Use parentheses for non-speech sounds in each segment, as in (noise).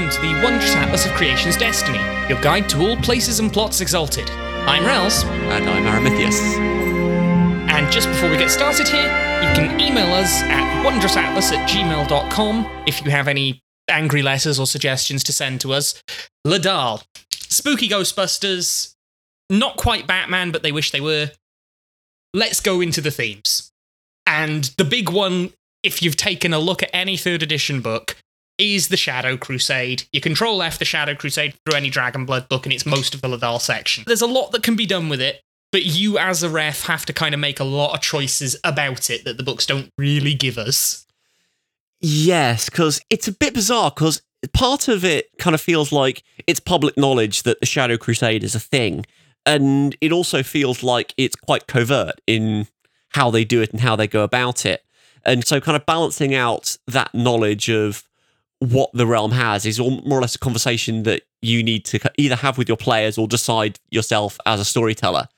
welcome to the Wondrous Atlas of Creation's Destiny, your guide to all places and plots exalted. I'm Raelz, And I'm Aramithius. and just before we get started here, you can email us at wondrousatlas at gmail.com if you have any angry letters or suggestions to send to us. Ledaal. Spooky Ghostbusters. Not quite Batman, but they wish they were. Let's go into the themes. And the big one, if you've taken a look at any third edition book, is the Shadow Crusade. You control F the Shadow Crusade through any Dragonblood book, and it's most of the Ledaal section. There's a lot that can be done with it, but you as a ref have to kind of make a lot of choices about it that the books don't really give us. Yes, because it's a bit bizarre because part of it kind of feels like it's public knowledge that the Shadow Crusade is a thing. And it also feels like it's quite covert in how they do it and how they go about it. And so, kind of balancing out that knowledge of what the realm has is all, more or less a conversation that you need to either have with your players or decide yourself as a storyteller.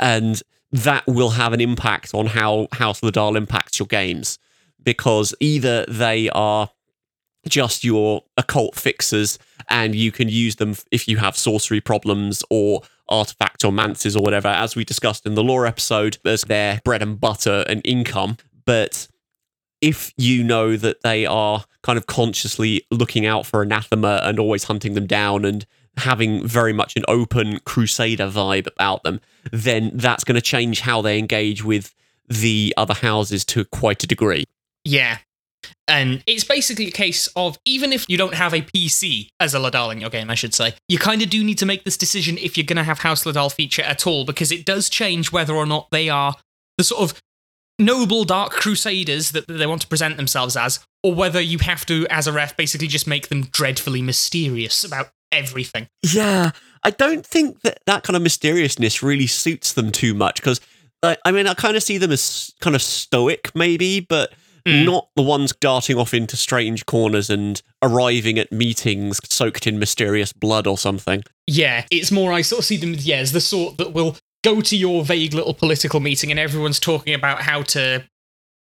And that will have an impact on how House of the Dial impacts your games because either they are just your occult fixers and you can use them if you have sorcery problems or artifact or manses or whatever as we discussed in the lore episode as their bread and butter and income but if you know that they are kind of consciously looking out for anathema and always hunting them down and having very much an open crusader vibe about them then that's going to change how they engage with the other houses to quite a degree Yeah. And it's basically a case of even if you don't have a PC as a Ledaal in your game, I should say, you kind of do need to make this decision if you're going to have House Ledaal feature at all, because it does change whether or not they are the sort of noble dark crusaders that they want to present themselves as, or whether you have to, as a ref, basically just make them dreadfully mysterious about everything. Yeah, I don't think that that kind of mysteriousness really suits them too much because I, I mean I kind of see them as kind of stoic maybe, but Mm. not the ones darting off into strange corners and arriving at meetings soaked in mysterious blood or something. Yeah, it's more I sort of see them yeah, as the sort that will go to your vague little political meeting and everyone's talking about how to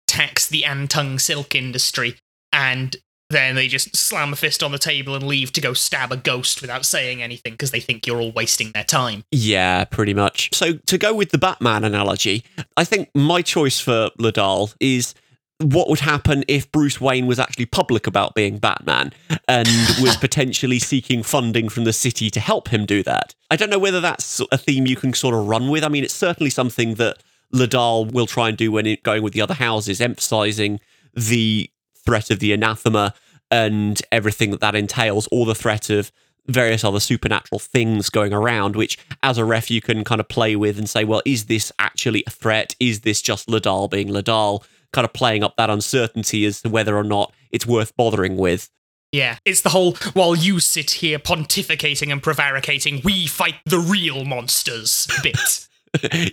tax the An-Teng silk industry and then they just slam a fist on the table and leave to go stab a ghost without saying anything because they think you're all wasting their time. Yeah, pretty much. So to go with the Batman analogy, I think my choice for Ledaal is what would happen if Bruce Wayne was actually public about being Batman and was (laughs) potentially seeking funding from the city to help him do that. I don't know whether that's a theme you can sort of run with. I mean, it's certainly something that Ledaal will try and do when it, going with the other houses, emphasizing the threat of the anathema and everything that that entails, or the threat of various other supernatural things going around, which as a ref you can kind of play with and say, well, is this actually a threat? Is this just Ledaal being Ledaal? Kind of playing up that uncertainty as to whether or not it's worth bothering with. Yeah, it's the whole while you sit here pontificating and prevaricating, we fight the real monsters (laughs) bit.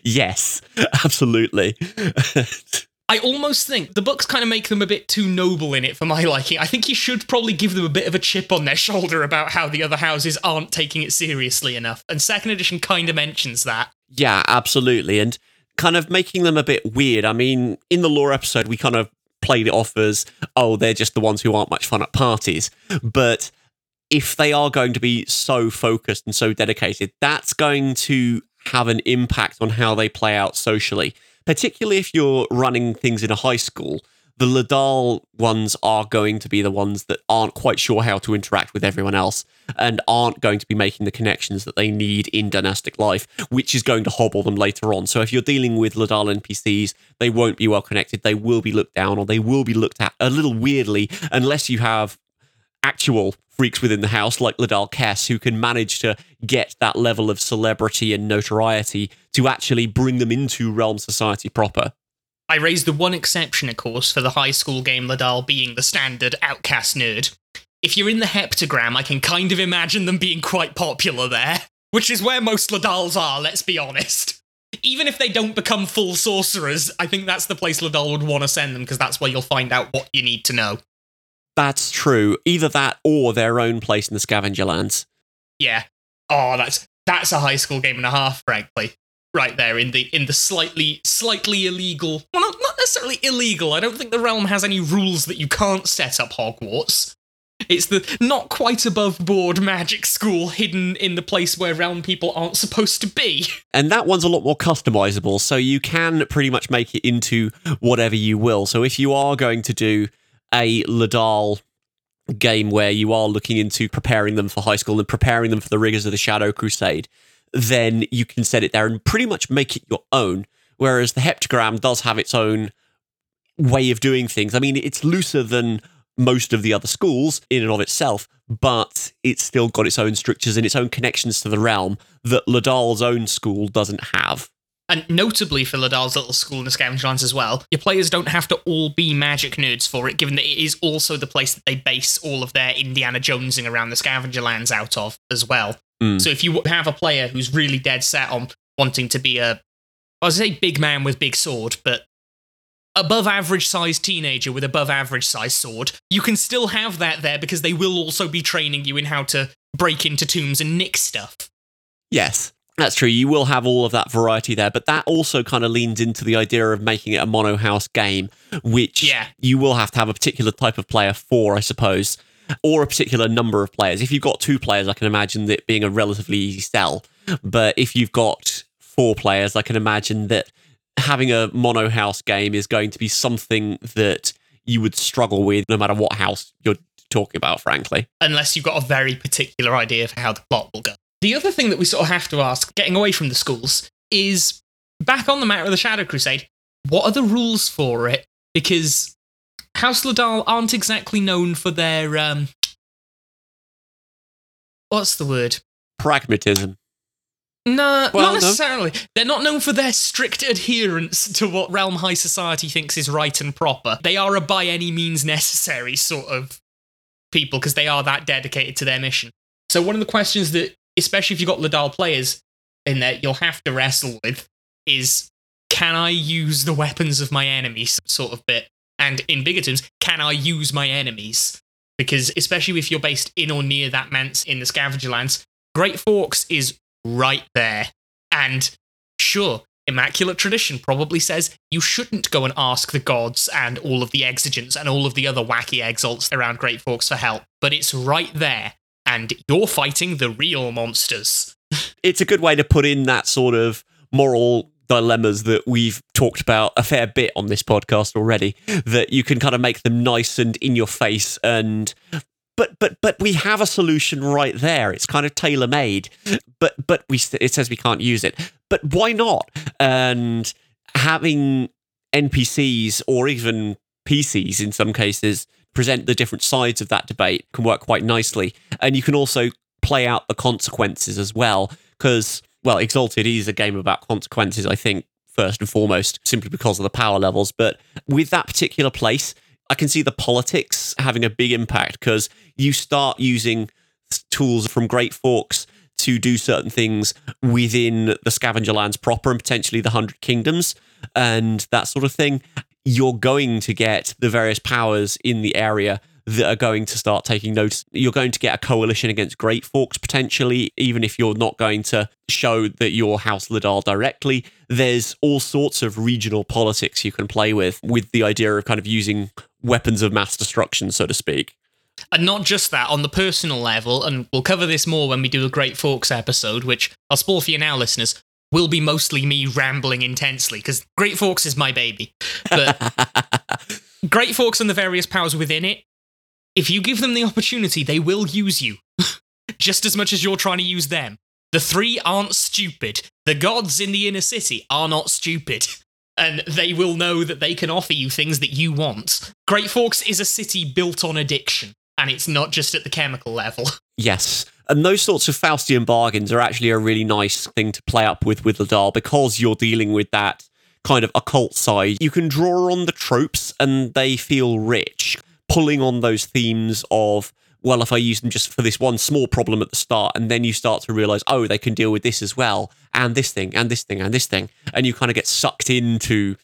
yes, absolutely. I almost think the books kind of make them a bit too noble in it for my liking. I think you should probably give them a bit of a chip on their shoulder about how the other houses aren't taking it seriously enough. And second edition kind of mentions that. Yeah, absolutely. And kind of making them a bit weird. I mean, in the lore episode, we kind of played it off as, oh, they're just the ones who aren't much fun at parties. But if they are going to be so focused and so dedicated, that's going to have an impact on how they play out socially. Particularly if you're running things in a high school, the Ledaal ones are going to be the ones that aren't quite sure how to interact with everyone else and aren't going to be making the connections that they need in dynastic life, which is going to hobble them later on. So if you're dealing with Ledaal NPCs, they won't be well connected, they will be looked down or they will be looked at a little weirdly unless you have actual freaks within the house like Ledaal Kes who can manage to get that level of celebrity and notoriety to actually bring them into realm society proper. I raised the one exception, of course, for the high school game Ledaal being the standard outcast nerd. If you're in the heptagram, I can kind of imagine them being quite popular there, which is where most Ledaals are, let's be honest. Even if they don't become full sorcerers, I think that's the place Ledaal would want to send them because that's where you'll find out what you need to know. That's true. Either that or their own place in the scavenger lands. Yeah. Oh, that's that's a high school game and a half, frankly. Right there in the in the slightly slightly illegal. Well, not, not necessarily illegal. I don't think the realm has any rules that you can't set up Hogwarts. It's the not quite above board magic school hidden in the place where realm people aren't supposed to be. (laughs) And that one's a lot more customizable, so you can pretty much make it into whatever you will. So if you are going to do a Ledaal game where you are looking into preparing them for high school and preparing them for the rigors of the Shadow Crusade, then you can set it there and pretty much make it your own. Whereas the heptagram does have its own way of doing things. I mean, it's looser than most of the other schools in and of itself, but it's still got its own strictures and its own connections to the realm that Ledaal's own school doesn't have. And notably for Ledaal's little school in the Scavenger Lands as well, your players don't have to all be magic nerds for it, given that it is also the place that they base all of their Indiana Jonesing around the Scavenger Lands out of as well. Mm. So if you have a player who's really dead set on wanting to be a, I was say big man with big sword, but above average sized teenager with above average sized sword, you can still have that there because they will also be training you in how to break into tombs and nick stuff. Yes, that's true. You will have all of that variety there, but that also kind of leans into the idea of making it a mono house game, which Yeah. you will have to have a particular type of player for, I suppose, or a particular number of players. If you've got two players, I can imagine it being a relatively easy sell. But if you've got four players, I can imagine that having a mono house game is going to be something that you would struggle with no matter what house you're talking about, frankly. unless you've got a very particular idea for how the plot will go. The other thing that we sort of have to ask, getting away from the schools, is back on the matter of the Shadow Crusade, what are the rules for it? Because House Ledaal aren't exactly known for their um what's the word? Pragmatism. No, Well, not no. necessarily. They're not known for their strict adherence to what Realm High Society thinks is right and proper. They are a by any means necessary sort of people because they are that dedicated to their mission. So one of the questions that, especially if you've got Ledaal players in there, you'll have to wrestle with is can I use the weapons of my enemies sort of bit? And in bigger terms, can I use my enemies? Because especially if you're based in or near that manse in the scavenger lands, Great Forks is right there. And sure, Immaculate Tradition probably says you shouldn't go and ask the gods and all of the exigents and all of the other wacky exalts around Great Forks for help, but it's right there. And you're fighting the real monsters. it's a good way to put in that sort of moral dilemmas that we've talked about a fair bit on this podcast already that you can kind of make them nice and in your face and but but but we have a solution right there. It's kind of tailor made but but we it says we can't use it. But why not? And having npcs or even pcs in some cases present the different sides of that debate can work quite nicely. And you can also play out the consequences as well because well exalted is a game about consequences i think first and foremost simply because of the power levels. But with that particular place i can see the politics having a big impact because you start using tools from great forks to do certain things within the scavenger lands proper and potentially the hundred kingdoms and that sort of thing. You're going to get the various powers in the area that are going to start taking notice. You're going to get a coalition against Great Forks potentially, even if you're not going to show that you're House Ledaal directly. There's all sorts of regional politics you can play with, with the idea of kind of using weapons of mass destruction, so to speak. And not just that, on the personal level, and we'll cover this more when we do a Great Forks episode, which I'll spoil for you now, listeners, will be mostly me rambling intensely, because Great Forks is my baby. But (laughs) Great Forks and the various powers within it, if you give them the opportunity, they will use you. (laughs) just as much as you're trying to use them. The three aren't stupid. The gods in the inner city are not stupid. (laughs) And they will know that they can offer you things that you want. Great Forks is a city built on addiction, and it's not just at the chemical level. (laughs) Yes. And those sorts of Faustian bargains are actually a really nice thing to play up with with Ledaal because you're dealing with that kind of occult side. You can draw on the tropes and they feel rich, pulling on those themes of, well, if I use them just for this one small problem at the start, and then you start to realize, oh, they can deal with this as well, and this thing, and this thing, and this thing. And you kind of get sucked into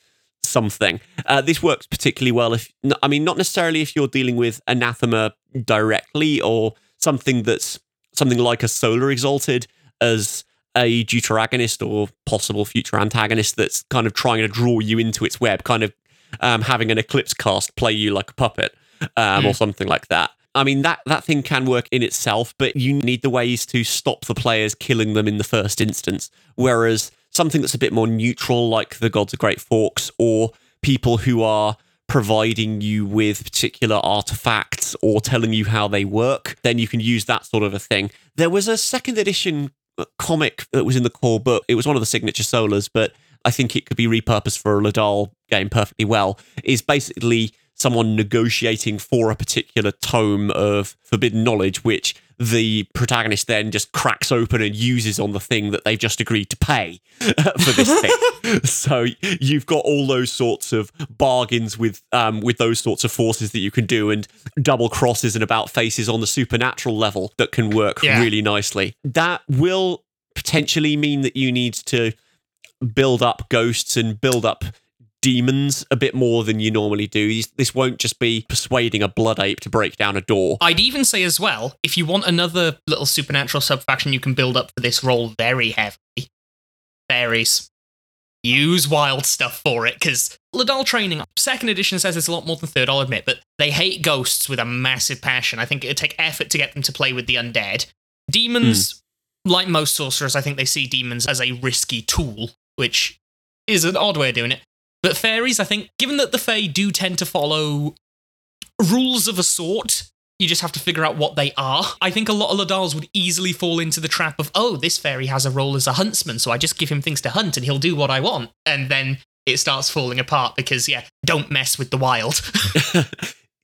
something. Uh, this works particularly well if, I mean, not necessarily if you're dealing with anathema directly or something that's something like a solar exalted as a deuteragonist or possible future antagonist that's kind of trying to draw you into its web, kind of um, having an eclipse cast play you like a puppet um, or something like that. I mean, that, that thing can work in itself, but you need the ways to stop the players killing them in the first instance. Whereas something that's a bit more neutral, like the Gods of Great Forks, or people who are providing you with particular artifacts or telling you how they work, then you can use that sort of a thing. There was a second edition comic that was in the core book. It was one of the signature Solars, but I think it could be repurposed for a Ledaal game perfectly well. Is basically someone negotiating for a particular tome of forbidden knowledge, which the protagonist then just cracks open and uses on the thing that they've just agreed to pay (laughs) for this thing. (laughs) so you've got all those sorts of bargains with um, with those sorts of forces that you can do, and double crosses and about faces on the supernatural level that can work Yeah. really nicely. That will potentially mean that you need to build up ghosts and build up demons a bit more than you normally do. This won't just be persuading a blood ape to break down a door. I'd even say as well, if you want another little supernatural subfaction you can build up for this role very heavily, fairies. Use wild stuff for it, because Ledaal training, second edition says it's a lot more than third, I'll admit, but they hate ghosts with a massive passion. I think it'd take effort to get them to play with the undead. Demons, hmm. like most sorcerers, I think they see demons as a risky tool, which is an odd way of doing it. But fairies, I think, given that the Fae do tend to follow rules of a sort, you just have to figure out what they are. I think a lot of Ledaals would easily fall into the trap of, oh, this fairy has a role as a huntsman, so I just give him things to hunt and he'll do what I want. And then it starts falling apart because, yeah, don't mess with the wild. (laughs)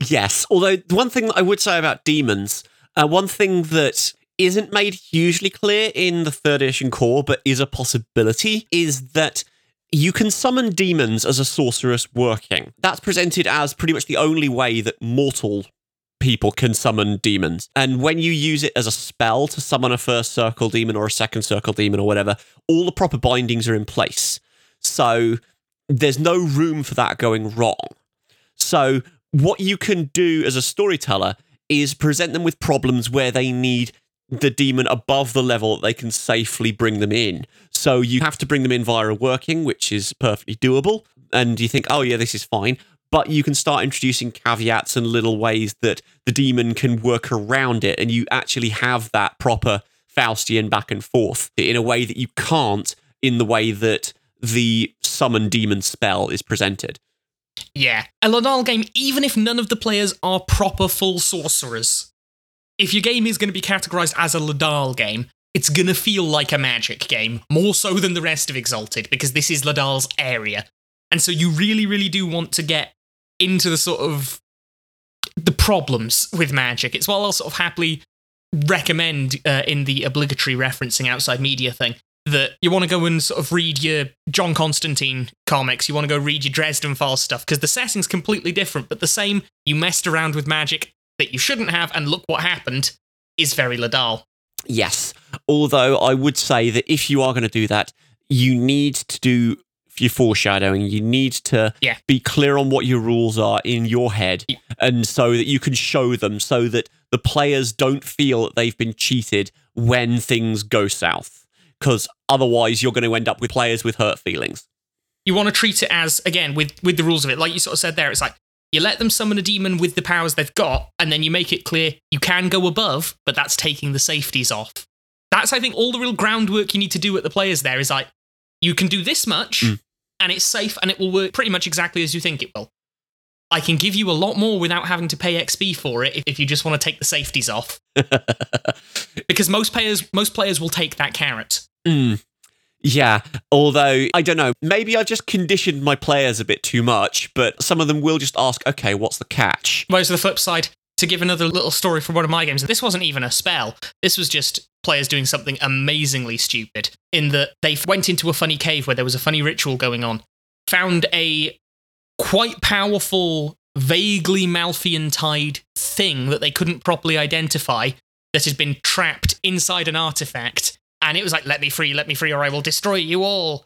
Yes, although one thing that I would say about demons, uh, one thing that isn't made hugely clear in the third edition core, but is a possibility, is that you can summon demons as a sorcerous working. That's presented as pretty much the only way that mortal people can summon demons. And when you use it as a spell to summon a first circle demon or a second circle demon or whatever, all the proper bindings are in place. So there's no room for that going wrong. So, what you can do as a storyteller is present them with problems where they need the demon above the level that they can safely bring them in. So, you have to bring them in via a working, which is perfectly doable. And you think, oh, yeah, this is fine. But you can start introducing caveats and little ways that the demon can work around it. And you actually have that proper Faustian back and forth in a way that you can't in the way that the summon demon spell is presented. yeah. A Ledaal game, even if none of the players are proper full sorcerers, if your game is going to be categorized as a Ledaal game, it's going to feel like a magic game, more so than the rest of Exalted, because this is Ledaal's area. And so you really, really do want to get into the sort of the problems with magic. It's what I'll sort of happily recommend uh, in the obligatory referencing outside media thing that you want to go and sort of read your John Constantine comics, you want to go read your Dresden Files stuff, because the setting's completely different, but the same, you messed around with magic that you shouldn't have, and look what happened, is very Ledaal. Yes. Although I would say that if you are going to do that, you need to do your foreshadowing. You need to Yeah. be clear on what your rules are in your head, Yeah. and so that you can show them so that the players don't feel that they've been cheated when things go south. Because otherwise, you're going to end up with players with hurt feelings. You want to treat it as, again, with, with the rules of it, like you sort of said there, it's like, you let them summon a demon with the powers they've got, and then you make it clear you can go above, but that's taking the safeties off. That's, I think, all the real groundwork you need to do at the players there is like, you can do this much, Mm. and it's safe, and it will work pretty much exactly as you think it will. I can give you a lot more without having to pay XP for it if, if you just want to take the safeties off. (laughs) because most players most players will take that carrot. Mm. Yeah, although I don't know, maybe I've just conditioned my players a bit too much, but some of them will just ask, okay, what's the catch? Whereas the flip side, to give another little story from one of my games, this wasn't even a spell. This was just players doing something amazingly stupid. In that they went into a funny cave where there was a funny ritual going on, found a quite powerful, vaguely Malfean tied thing that they couldn't properly identify that had been trapped inside an artifact. And it was like, let me free, let me free, or I will destroy you all.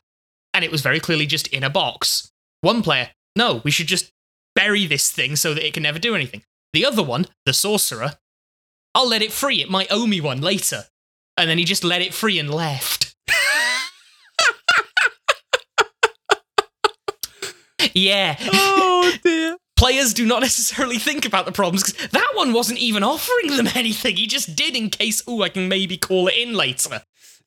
And it was very clearly just in a box. One player, no, we should just bury this thing so that it can never do anything. The other one, the sorcerer, I'll let it free. It might owe me one later. And then he just let it free and left. yeah. Oh (laughs) dear. players do not necessarily think about the problems because that one wasn't even offering them anything. He just did in case, oh, I can maybe call it in later.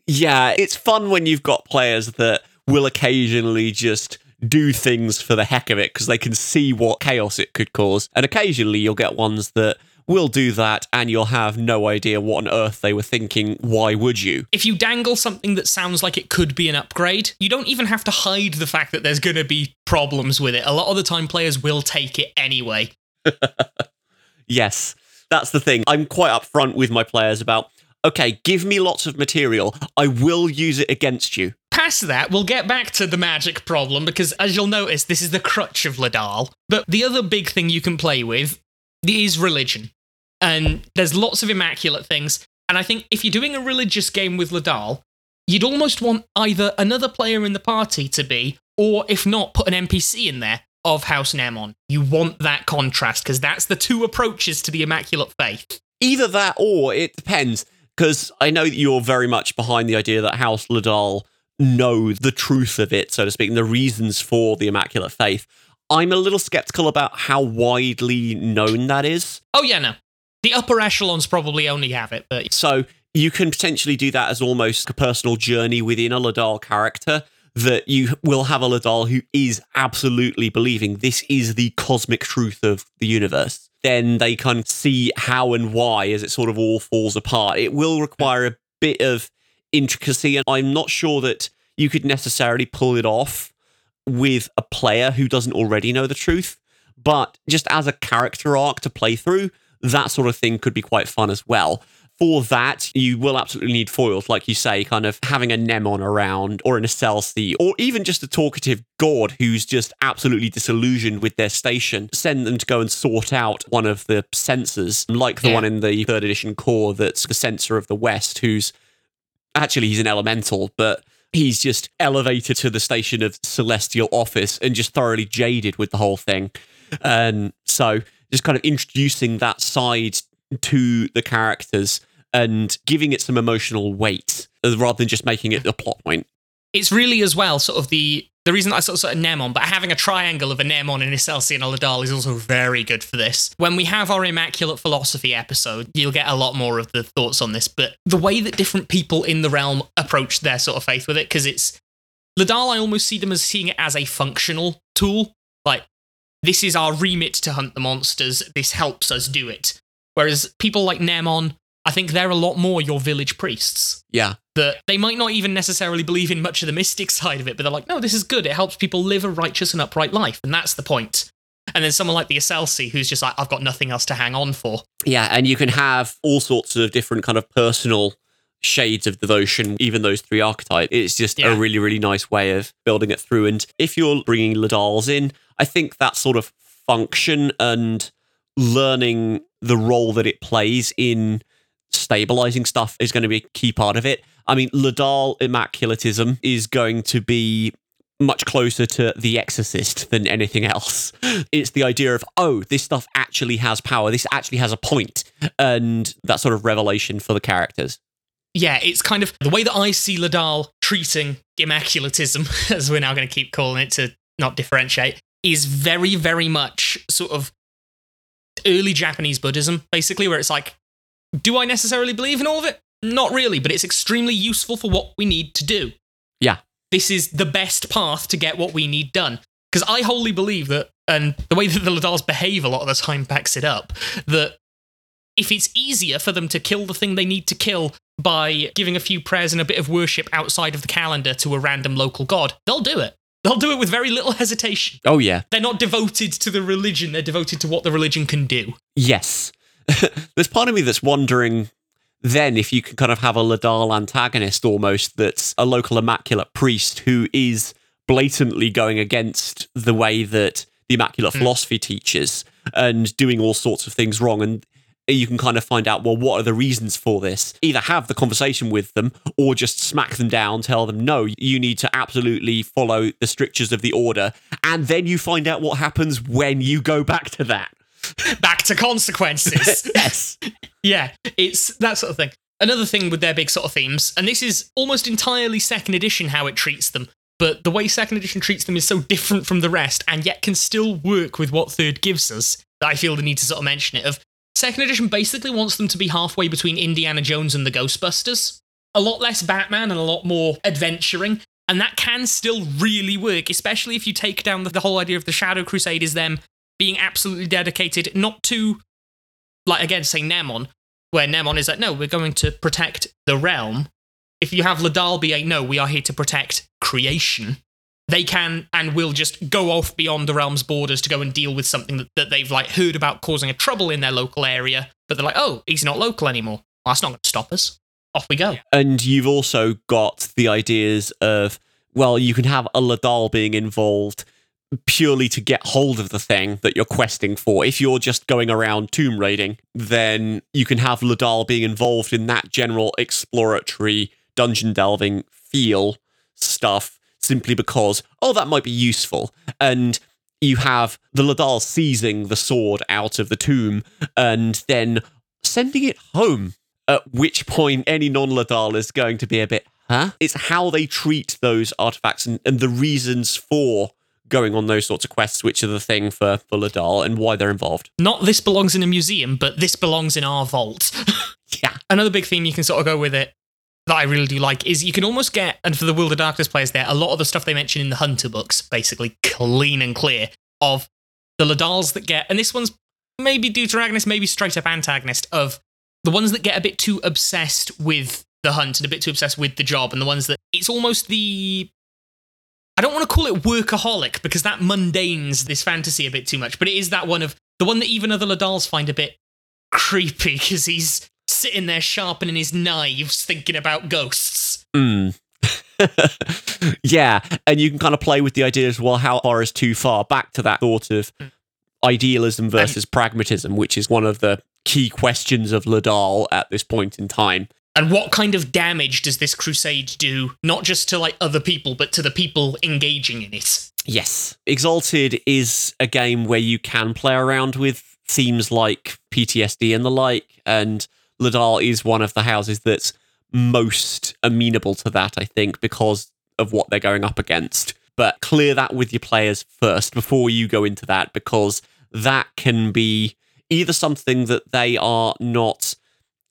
Yeah, it's fun when you've got players that will occasionally just do things for the heck of it because they can see what chaos it could cause. And occasionally you'll get ones that will do that and you'll have no idea what on earth they were thinking. Why would you? If you dangle something that sounds like it could be an upgrade, you don't even have to hide the fact that there's going to be problems with it. A lot of the time, players will take it anyway. (laughs) yes, that's the thing. I'm quite upfront with my players about okay, give me lots of material. I will use it against you. Past that, we'll get back to the magic problem because, as you'll notice, this is the crutch of Ledaal. But the other big thing you can play with is religion. And there's lots of immaculate things. And I think if you're doing a religious game with Ledaal, you'd almost want either another player in the party to be, or if not, put an NPC in there of House Mnemon. You want that contrast because that's the two approaches to the Immaculate Faith. Either that or it depends because I know that you're very much behind the idea that House Ledaal know the truth of it, so to speak, and the reasons for the Immaculate Faith. I'm a little skeptical about how widely known that is. Oh, yeah, no. The upper echelons probably only have it, but. So you can potentially do that as almost a personal journey within a Ledaal character. That you will have a Ledaal who is absolutely believing this is the cosmic truth of the universe then they can see how and why as it sort of all falls apart. It will require a bit of intricacy, and I'm not sure that you could necessarily pull it off with a player who doesn't already know the truth. But just as a character arc to play through, that sort of thing could be quite fun as well for that, you will absolutely need foils, like you say, kind of having a Mnemon around or an Iselsi, or even just a talkative god who's just absolutely disillusioned with their station. Send them to go and sort out one of the censors, like the yeah. one in the third edition core that's the censor of the West, who's actually he's an elemental, but he's just elevated to the station of celestial office and just thoroughly jaded with the whole thing. And so just kind of introducing that side to the characters and giving it some emotional weight rather than just making it a plot point. It's really as well sort of the the reason I sort of, sort of Mnemon, but having a triangle of a Mnemon, an Iselsi, and a Ledaal is also very good for this. When we have our Immaculate Philosophy episode, you'll get a lot more of the thoughts on this. But the way that different people in the realm approach their sort of faith with it, because it's Ledaal, I almost see them as seeing it as a functional tool. Like, this is our remit to hunt the monsters, this helps us do it. Whereas people like Mnemon, I think they're a lot more your village priests. Yeah. That they might not even necessarily believe in much of the mystic side of it, but they're like, no, this is good. It helps people live a righteous and upright life. And that's the point. And then someone like the Iselsi, who's just like, I've got nothing else to hang on for. Yeah, and you can have all sorts of different kind of personal shades of devotion, even those three archetypes. It's just yeah. a really, really nice way of building it through. And if you're bringing Ledaals in, I think that sort of function and learning the role that it plays in stabilizing stuff is going to be a key part of it. I mean, Ledaal Immaculatism is going to be much closer to The Exorcist than anything else. It's the idea of, oh, this stuff actually has power. This actually has a point, and that sort of revelation for the characters. Yeah, it's kind of the way that I see Ledaal treating Immaculatism, (laughs) as we're now going to keep calling it to not differentiate, is very, very much sort of early Japanese Buddhism, basically, where it's like, do I necessarily believe in all of it? Not really, but it's extremely useful for what we need to do. Yeah. This is the best path to get what we need done. Because I wholly believe that, and the way that the Ledaals behave a lot of the time backs it up, that if it's easier for them to kill the thing they need to kill by giving a few prayers and a bit of worship outside of the calendar to a random local god, they'll do it. They'll do it with very little hesitation. Oh, yeah. They're not devoted to the religion, they're devoted to what the religion can do. Yes. (laughs) there's part of me that's wondering then if you can kind of have a Ledaal antagonist almost that's a local immaculate priest who is blatantly going against the way that the immaculate mm. philosophy teaches and doing all sorts of things wrong. And you can kind of find out well what are the reasons for this? Either have the conversation with them or just smack them down tell them no you need to absolutely follow the strictures of the order. And then you find out what happens when you go back to that (laughs) back to consequences. (laughs) yes. yeah, it's that sort of thing. Another thing with their big sort of themes, and this is almost entirely second edition how it treats them, but the way second edition treats them is so different from the rest, and yet can still work with what third gives us. That I feel the need to sort of mention it. Of second edition basically wants them to be halfway between Indiana Jones and the Ghostbusters. A lot less Batman and a lot more adventuring, and that can still really work, especially if you take down the, the whole idea of the Shadow Crusade is them being absolutely dedicated not to, like again, say Mnemon, where Mnemon is like, no, we're going to protect the realm if you have Ledaal be a no, we are here to protect creation, they can and will just go off beyond the realm's borders to go and deal with something that, that they've like heard about causing a trouble in their local area, but they're like, oh, he's not local anymore. Well, that's not going to stop us. Off we go. And you've also got the ideas of, well, you can have a Ledaal being involved purely to get hold of the thing that you're questing for. If you're just going around tomb raiding, then you can have Ledaal being involved in that general exploratory dungeon delving feel stuff simply because, oh, that might be useful. And you have the Ledaal seizing the sword out of the tomb and then sending it home. At which point, any non Ledaal is going to be a bit, huh? It's how they treat those artifacts and, and the reasons for going on those sorts of quests, which are the thing for, for Ledaal and why they're involved. Not this belongs in a museum, but this belongs in our vault. (laughs) yeah. Another big theme you can sort of go with it that I really do like is you can almost get, and for the World of Darkness players there, a lot of the stuff they mention in the Hunter books, basically clean and clear, of the Ledaals that get, and this one's maybe deuteragonist, maybe straight up antagonist, of the ones that get a bit too obsessed with the hunt and a bit too obsessed with the job, and the ones that it's almost the. I don't want to call it workaholic because that mundanes this fantasy a bit too much, but it is that one of the one that even other Ledaals find a bit creepy (laughs) because he's sitting there sharpening his knives, thinking about ghosts. Mm. (laughs) yeah, and you can kind of play with the idea as well how far is too far back to that thought of mm. idealism versus and, pragmatism, which is one of the key questions of Ledaal at this point in time. And what kind of damage does this crusade do, not just to like other people, but to the people engaging in it? Yes. Exalted is a game where you can play around with themes like PTSD and the like, and Ledaal is one of the houses that's most amenable to that, I think, because of what they're going up against. But clear that with your players first before you go into that, because that can be either something that they are not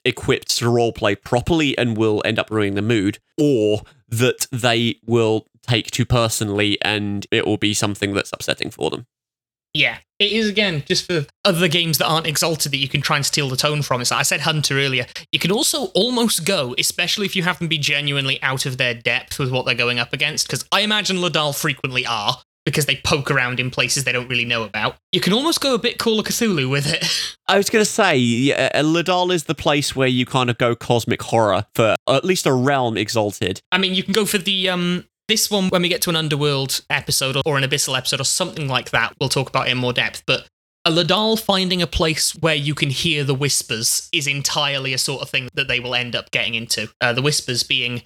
equipped to roleplay properly and will end up ruining the mood, or that they will take too personally and it will be something that's upsetting for them. Yeah, it is again just for other games that aren't exalted that you can try and steal the tone from. It's like I said Hunter earlier. You can also almost go, especially if you have them be genuinely out of their depth with what they're going up against, because I imagine Ledaal frequently are because they poke around in places they don't really know about. You can almost go a bit Call of Cthulhu with it. I was going to say, yeah, uh, Ledaal is the place where you kind of go cosmic horror for at least a realm exalted. I mean, you can go for the um this one, when we get to an Underworld episode or an Abyssal episode or something like that, we'll talk about it in more depth. But a Ledaal finding a place where you can hear the whispers is entirely a sort of thing that they will end up getting into. Uh, the whispers being.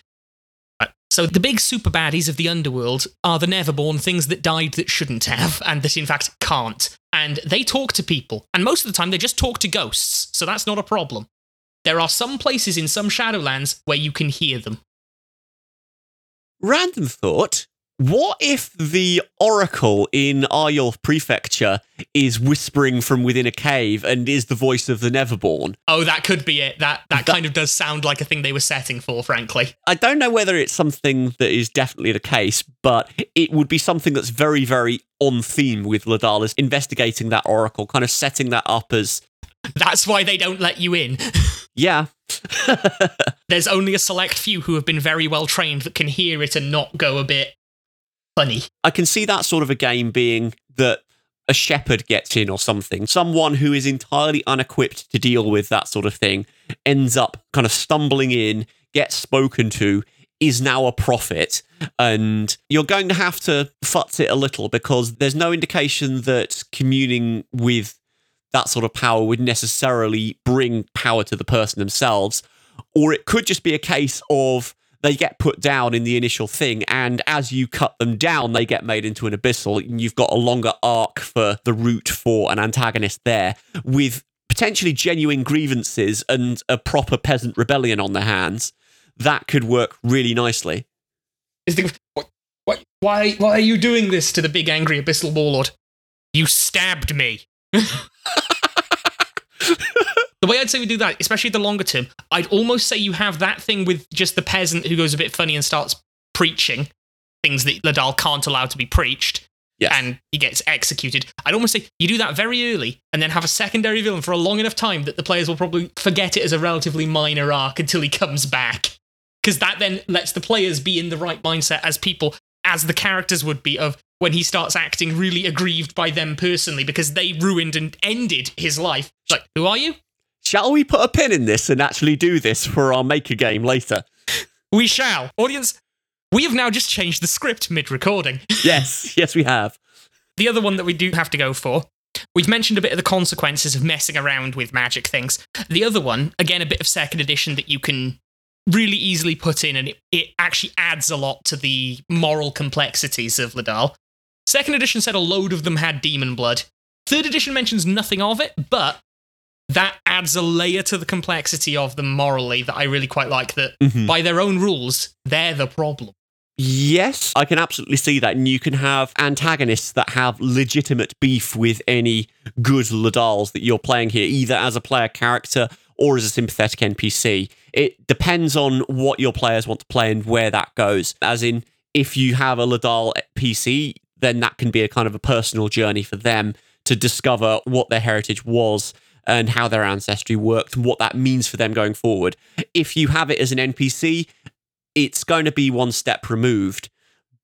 So the big super baddies of the underworld are the Neverborn, things that died that shouldn't have, and that in fact can't. And they talk to people, and most of the time they just talk to ghosts, so that's not a problem. There are some places in some Shadowlands where you can hear them. Random thought. What if the oracle in Arjulf Prefecture is whispering from within a cave and is the voice of the Neverborn? Oh, that could be it. That that, that kind of does sound like a thing they were setting for, frankly. I don't know whether it's something that is definitely the case, but it would be something that's very, very on theme with Ladala's investigating that oracle, kind of setting that up as That's why they don't let you in. (laughs) yeah, (laughs) There's only a select few who have been very well trained that can hear it and not go a bit funny. I can see that sort of a game being that a shepherd gets in or something. Someone who is entirely unequipped to deal with that sort of thing ends up kind of stumbling in, gets spoken to, is now a prophet. And you're going to have to futz it a little because there's no indication that communing with that sort of power would necessarily bring power to the person themselves. Or it could just be a case of they get put down in the initial thing, and as you cut them down, they get made into an abyssal. And you've got a longer arc for the route for an antagonist there, with potentially genuine grievances and a proper peasant rebellion on their hands. That could work really nicely. What, what, Why, why are you doing this to the big angry abyssal warlord? You stabbed me. (laughs) the way I'd say we do that, especially the longer term, I'd almost say you have that thing with just the peasant who goes a bit funny and starts preaching things that Ledaal can't allow to be preached. Yes. And he gets executed. I'd almost say you do that very early and then have a secondary villain for a long enough time that the players will probably forget it as a relatively minor arc until he comes back. Because that then lets the players be in the right mindset as people, as the characters would be, of when he starts acting really aggrieved by them personally because they ruined and ended his life. Like, who are you? Shall we put a pin in this and actually do this for our maker game later? We shall. Audience, we have now just changed the script mid recording. (laughs) yes, yes, we have. The other one that we do have to go for. We've mentioned a bit of the consequences of messing around with magic things. The other one, again, a bit of second edition that you can really easily put in, and it, it actually adds a lot to the moral complexities of Ledaal. Second edition said a load of them had demon blood. Third edition mentions nothing of it, but that adds a layer to the complexity of them morally that I really quite like. That Mhm. by their own rules, they're the problem. Yes, I can absolutely see that. And you can have antagonists that have legitimate beef with any good Ledaals that you're playing here, either as a player character or as a sympathetic NPC. It depends on what your players want to play and where that goes. As in, if you have a Ledaal PC, then that can be a kind of a personal journey for them to discover what their heritage was and how their ancestry worked and what that means for them going forward. If you have it as an NPC, it's going to be one step removed,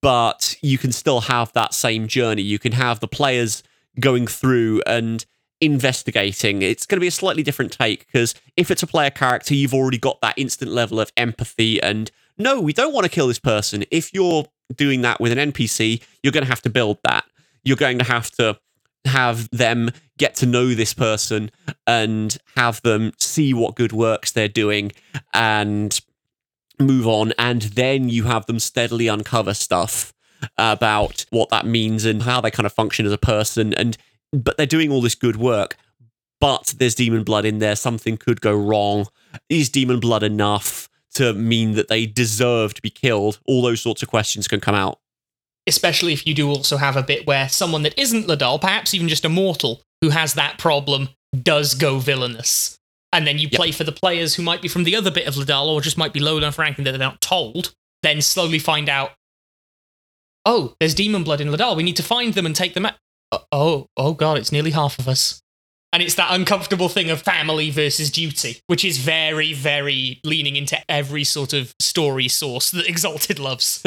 but you can still have that same journey. You can have the players going through and investigating. It's going to be a slightly different take because if it's a player character, you've already got that instant level of empathy and no, we don't want to kill this person. If you're doing that with an NPC, you're going to have to build that. You're going to have to have them get to know this person and have them see what good works they're doing and move on. And then you have them steadily uncover stuff about what that means and how they kind of function as a person. And but they're doing all this good work but there's demon blood in there. Something could go wrong. Is demon blood enough to mean that they deserve to be killed? All those sorts of questions can come out especially if you do also have a bit where someone that isn't Ledaal, perhaps even just a mortal who has that problem, does go villainous. And then you Yep. play for the players who might be from the other bit of Ledaal or just might be low enough ranking that they're not told, then slowly find out, oh, there's demon blood in Ledaal. We need to find them and take them out. Oh, oh, oh god, it's nearly half of us. And it's that uncomfortable thing of family versus duty, which is very, very leaning into every sort of story source that (laughs) Exalted loves.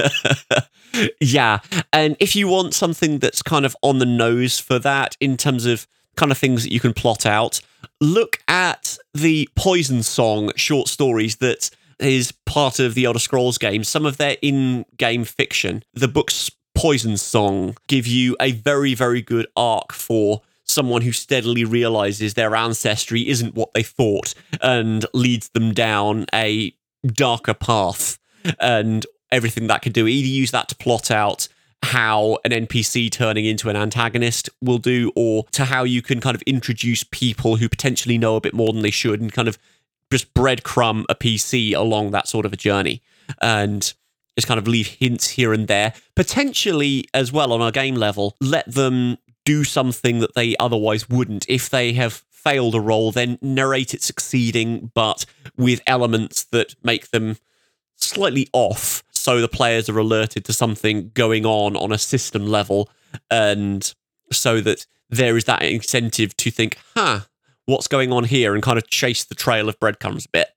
(laughs) yeah. And if you want something that's kind of on the nose for that in terms of kind of things that you can plot out, look at the Poison Song short stories that is part of the Elder Scrolls game. Some of their in game fiction. The books Poison Song give you a very, very good arc for someone who steadily realizes their ancestry isn't what they thought and leads them down a darker path and everything that could do. Either use that to plot out how an NPC turning into an antagonist will do, or to how you can kind of introduce people who potentially know a bit more than they should and kind of just breadcrumb a PC along that sort of a journey. And just kind of leave hints here and there. Potentially, as well, on a game level, let them do something that they otherwise wouldn't. If they have failed a role, then narrate it succeeding, but with elements that make them slightly off so the players are alerted to something going on on a system level and so that there is that incentive to think huh what's going on here and kind of chase the trail of breadcrumbs a bit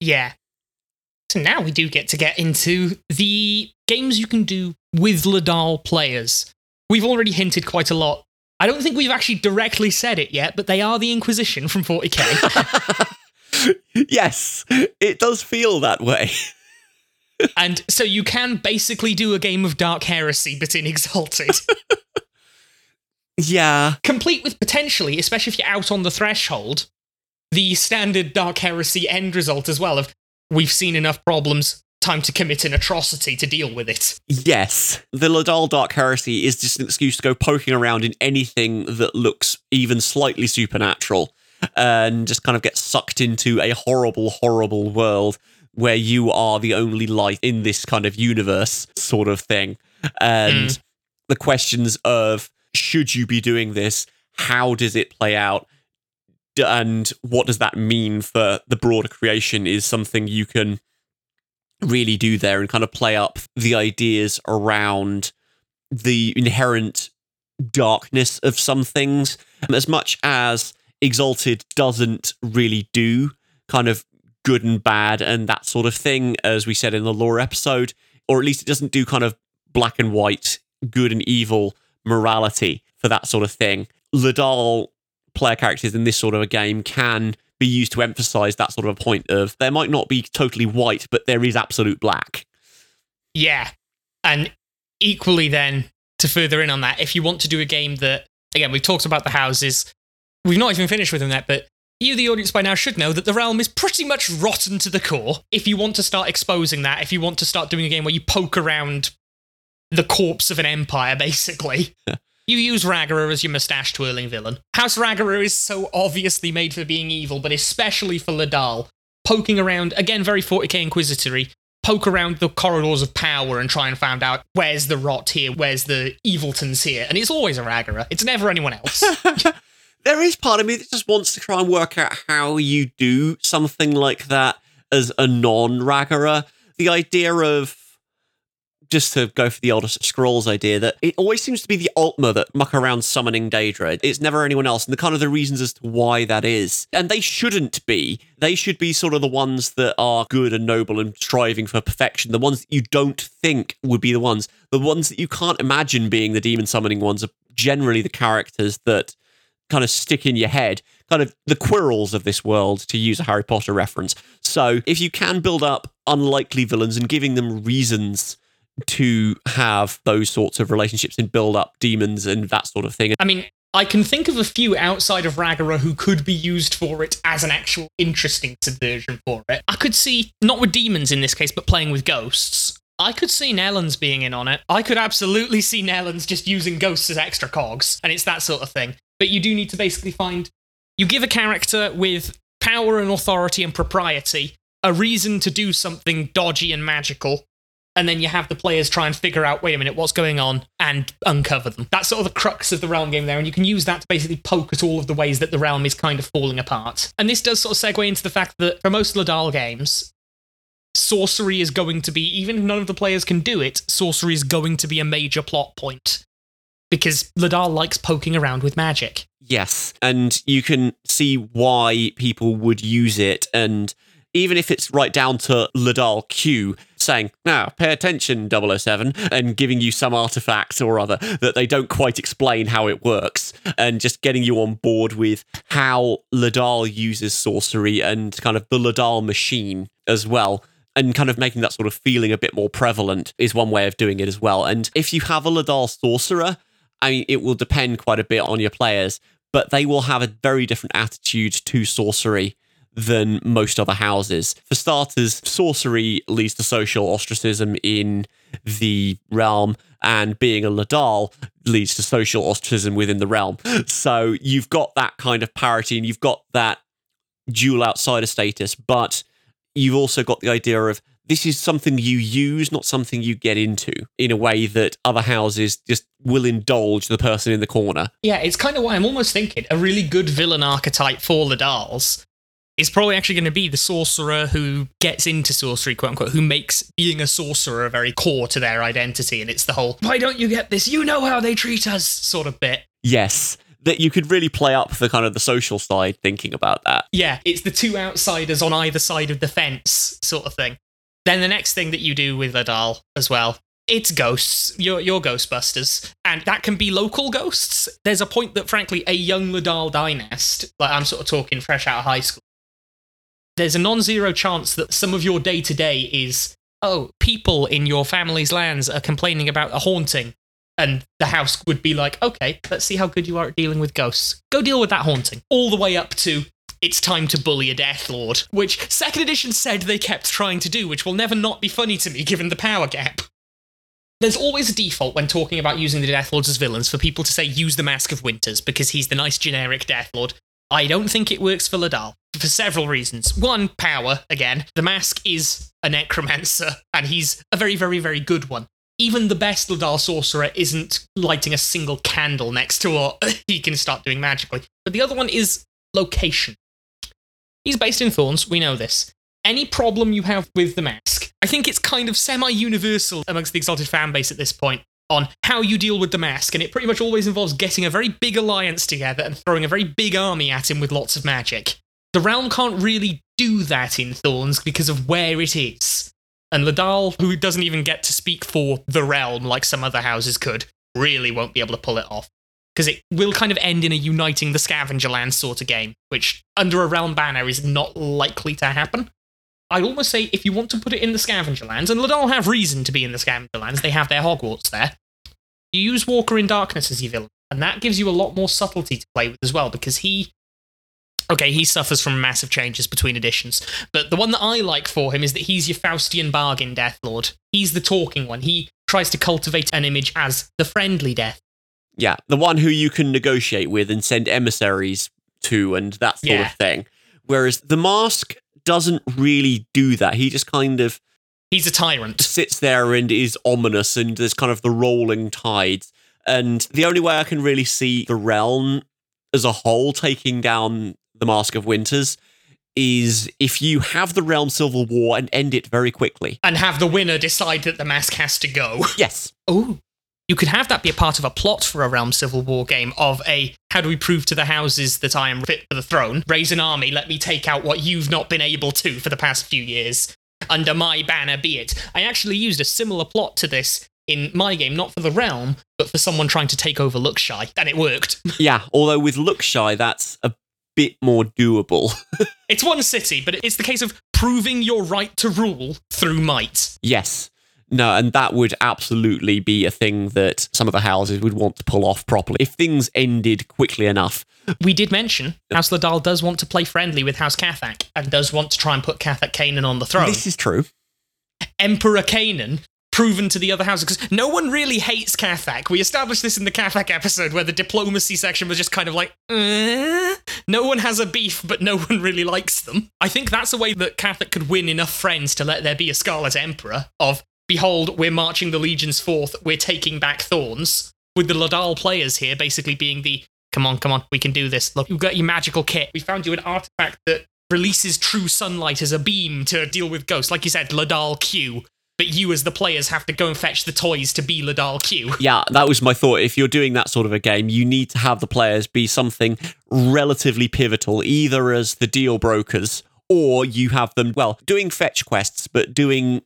Yeah. So now we do get to get into the games you can do with Ladal players. We've already hinted quite a lot. I don't think we've actually directly said it yet, but they are the Inquisition from 40k. (laughs) yes it does feel that way (laughs) and so you can basically do a game of Dark Heresy, but in Exalted. (laughs) yeah Complete with potentially, especially if you're out on the threshold, the standard Dark Heresy end result as well of we've seen enough problems, time to commit an atrocity to deal with it. yes the ledaal dark heresy is just an excuse to go poking around in anything that looks even slightly supernatural and just kind of get sucked into a horrible horrible world where you are the only light in this kind of universe sort of thing and Mm. the questions of should you be doing this? How does it play out? And what does that mean for the broader creation is something you can really do there and kind of play up the ideas around the inherent darkness of some things. As much as exalted doesn't really do kind of good and bad and that sort of thing as we said in the lore episode or at least it doesn't do kind of black and white good and evil morality for that sort of thing. Ledaal player characters in this sort of a game can be used to emphasize that sort of a point of there might not be totally white but there is absolute black Yeah. And equally, then, to further in on that, if you want to do a game that, again, we've talked about the houses, we've not even finished with them yet, but you, the audience, by now should know that the realm is pretty much rotten to the core. If you want to start exposing that, if you want to start doing a game where you poke around the corpse of an empire, (laughs) basically. You use Ragara as your mustache twirling villain. House Ragara is so obviously made for being evil, but especially for Ledaal. Poking around, again, very 40k Inquisitory, poke around the corridors of power and try and find out where's the rot here, where's the eviltons here. And it's always a Ragara, it's never anyone else. (laughs) there is part of me that just wants to try and work out how you do something like that as a non Ragara. The idea of just to go for the Elder Scrolls idea that it always seems to be the Altmer that muck around summoning Daedra. It's never anyone else, and the kind of the reasons as to why that is. And they shouldn't be. They should be sort of the ones that are good and noble and striving for perfection. The ones that you don't think would be the ones. The ones that you can't imagine being the demon summoning ones are generally the characters that kind of stick in your head, kind of the Quirrells of this world, to use a Harry Potter reference. So if you can build up unlikely villains and giving them reasons to have those sorts of relationships and build up demons and that sort of thing. I mean, I can think of a few outside of Ragara who could be used for it as an actual interesting subversion for it. I could see, not with demons in this case, but playing with ghosts. I could see Nellens being in on it. I could absolutely see Nellens just using ghosts as extra cogs, and it's that sort of thing. But you do need to basically find. You give a character with power and authority and propriety a reason to do something dodgy and magical, and then you have the players try and figure out, wait a minute, what's going on, and uncover them. That's sort of the crux of the realm game there, and you can use that to basically poke at all of the ways that the realm is kind of falling apart. And this does sort of segue into the fact that for most Ledaal games, sorcery is going to be, even if none of the players can do it, sorcery is going to be a major plot point. Because Ledaal likes poking around with magic. Yes. And you can see why people would use it. And even if it's right down to Ledaal Q saying, now pay attention, 007, and giving you some artifact or other that they don't quite explain how it works, and just getting you on board with how Ledaal uses sorcery and kind of the Ledaal machine as well. And kind of making that sort of feeling a bit more prevalent is one way of doing it as well. And if you have a Ledaal sorcerer, I mean, it will depend quite a bit on your players, but they will have a very different attitude to sorcery than most other houses. For starters, sorcery leads to social ostracism in the realm, and being a Ledaal leads to social ostracism within the realm. So you've got that kind of parity and you've got that dual outsider status, but you've also got the idea of this is something you use, not something you get into in a way that other houses just will indulge the person in the corner. Yeah, it's kind of why I'm almost thinking a really good villain archetype for Ledaals is probably actually going to be the sorcerer who gets into sorcery, quote unquote, who makes being a sorcerer very core to their identity. And it's the whole, why don't you get this? You know how they treat us sort of bit. Yes, that you could really play up the kind of the social side thinking about that. Yeah, it's the two outsiders on either side of the fence sort of thing. Then the next thing that you do with Ledaal as well. It's ghosts. You're, you're Ghostbusters. And that can be local ghosts. There's a point that, frankly, a young Ledaal dynast, like I'm sort of talking fresh out of high school, there's a non zero chance that some of your day to day is, oh, people in your family's lands are complaining about a haunting. And the house would be like, okay, let's see how good you are at dealing with ghosts. Go deal with that haunting. All the way up to, it's time to bully a Death Lord, which second edition said they kept trying to do, which will never not be funny to me given the power gap. There's always a default when talking about using the Death Lords as villains for people to say use the Mask of Winters because he's the nice generic Death Lord. I don't think it works for Ledaal for several reasons. One, power, again. The Mask is a necromancer, and he's a very, very, very good one. even the best Ledaal sorcerer isn't lighting a single candle next to what (laughs) he can start doing magically. But the other one is location. He's based in Thorns, we know this. Any problem you have with the mask, I think it's kind of semi universal amongst the Exalted fan base at this point on how you deal with the mask, and it pretty much always involves getting a very big alliance together and throwing a very big army at him with lots of magic. The realm can't really do that in Thorns because of where it is. And Ledaal, who doesn't even get to speak for the realm like some other houses could, really won't be able to pull it off. Because it will kind of end in a uniting the scavenger land sort of game, which under a realm banner is not likely to happen. I'd almost say if you want to put it in the scavenger lands, and Ledaal have reason to be in the scavenger lands, they have their Hogwarts there. You use Walker in Darkness as your villain, and that gives you a lot more subtlety to play with as well, because he Okay, he suffers from massive changes between editions, but the one that I like for him is that he's your Faustian bargain Death Lord. He's the talking one. He tries to cultivate an image as the friendly Death. Yeah, the one who you can negotiate with and send emissaries to and that sort Yeah. of thing. Whereas the mask doesn't really do that. He just kind of He's a tyrant. sits there and is ominous and there's kind of the rolling tides. And the only way I can really see the realm as a whole taking down the Mask of Winters is if you have the realm civil war and end it very quickly. And have the winner decide that the mask has to go. (laughs) Yes. Oh. You could have that be a part of a plot for a Realm Civil War game of a how do we prove to the houses that I am fit for the throne? Raise an army, let me take out what you've not been able to for the past few years. Under my banner be it. I actually used a similar plot to this in my game, not for the realm, but for someone trying to take over Lookshy, and it worked. (laughs) Yeah, although with Lookshy, that's a bit more doable. (laughs) it's one city, but it's the case of proving your right to rule through might. yes. No, and that would absolutely be a thing that some of the houses would want to pull off properly. If things ended quickly enough, We did mention House Ledaal does want to play friendly with House Cathak and does want to try and put Cathak Cainan on the throne. this is true. Emperor Cainan proven to the other houses because no one really hates Cathak. We established this in the Cathak episode where the diplomacy section was just kind of like, "Uh?" no one has a beef, but no one really likes them. I think that's a way that Cathak could win enough friends to let there be a Scarlet Emperor of, behold, we're marching the legions forth, we're taking back Thorns, with the Ledaal players here basically being the, come on, come on, we can do this. Look, you've got your magical kit. We found you an artifact that releases true sunlight as a beam to deal with ghosts. Like you said, Ledaal Q. But you, as the players, have to go and fetch the toys to be Ledaal Q. Yeah, that was my thought. If you're doing that sort of a game, you need to have the players be something relatively pivotal, either as the deal brokers or you have them, well, doing fetch quests, but doing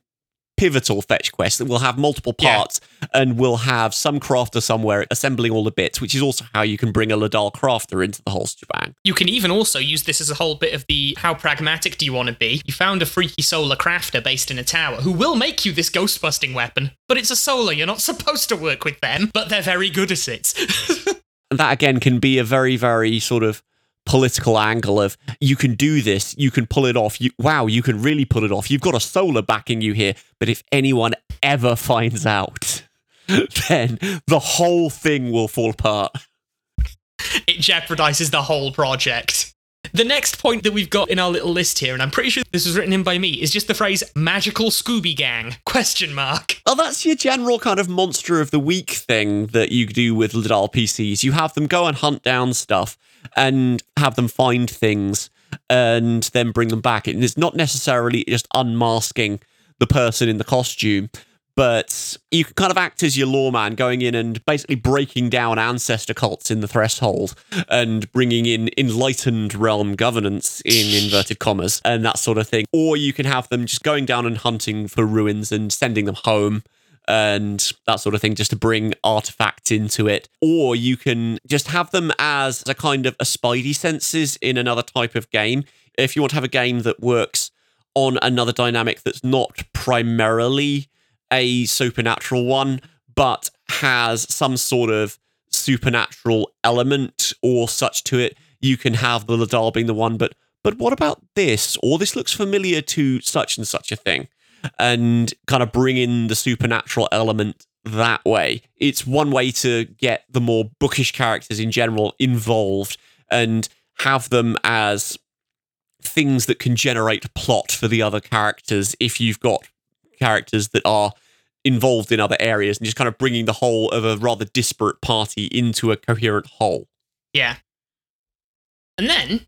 pivotal fetch quest that will have multiple Yeah. parts and will have some crafter somewhere assembling all the bits, which is also how you can bring a Ledaal crafter into the whole shebang. You can even also use this as a whole bit of the how pragmatic do you want to be? You found a freaky solar crafter based in a tower who will make you this ghost busting weapon, but it's a solar. You're not (laughs) supposed to work with them, but they're very good at it. And (laughs) that again can be a very, very sort of political angle of you can do this, you can pull it off. You, wow, you can really pull it off. You've got a solar backing you here. But if anyone ever finds out, (laughs) then the whole thing will fall apart. it jeopardizes the whole project. The next point that we've got in our little list here, and I'm pretty sure this was written in by me, is just the phrase "magical Scooby Gang?" Question mark. Well, that's your general kind of monster of the week thing that you do with Ledaal PCs. You have them go and hunt down stuff and have them find things and then bring them back. And it's not necessarily just unmasking the person in the costume, but you can kind of act as your lawman going in and basically breaking down ancestor cults in the threshold and bringing in enlightened realm governance in inverted commas and that sort of thing. Or you can have them just going down and hunting for ruins and sending them home and that sort of thing just to bring artifacts into it. Or you can just have them as a kind of a spidey senses in another type of game. If you want to have a game that works on another dynamic that's not primarily a supernatural one but has some sort of supernatural element or such to it you can have the ledaal being the one but but what about this? Or this looks familiar to such and such a thing and kind of bring in the supernatural element that way. It's one way to get the more bookish characters in general involved and have them as things that can generate plot for the other characters if you've got characters that are involved in other areas and just kind of bringing the whole of a rather disparate party into a coherent whole. Yeah. And then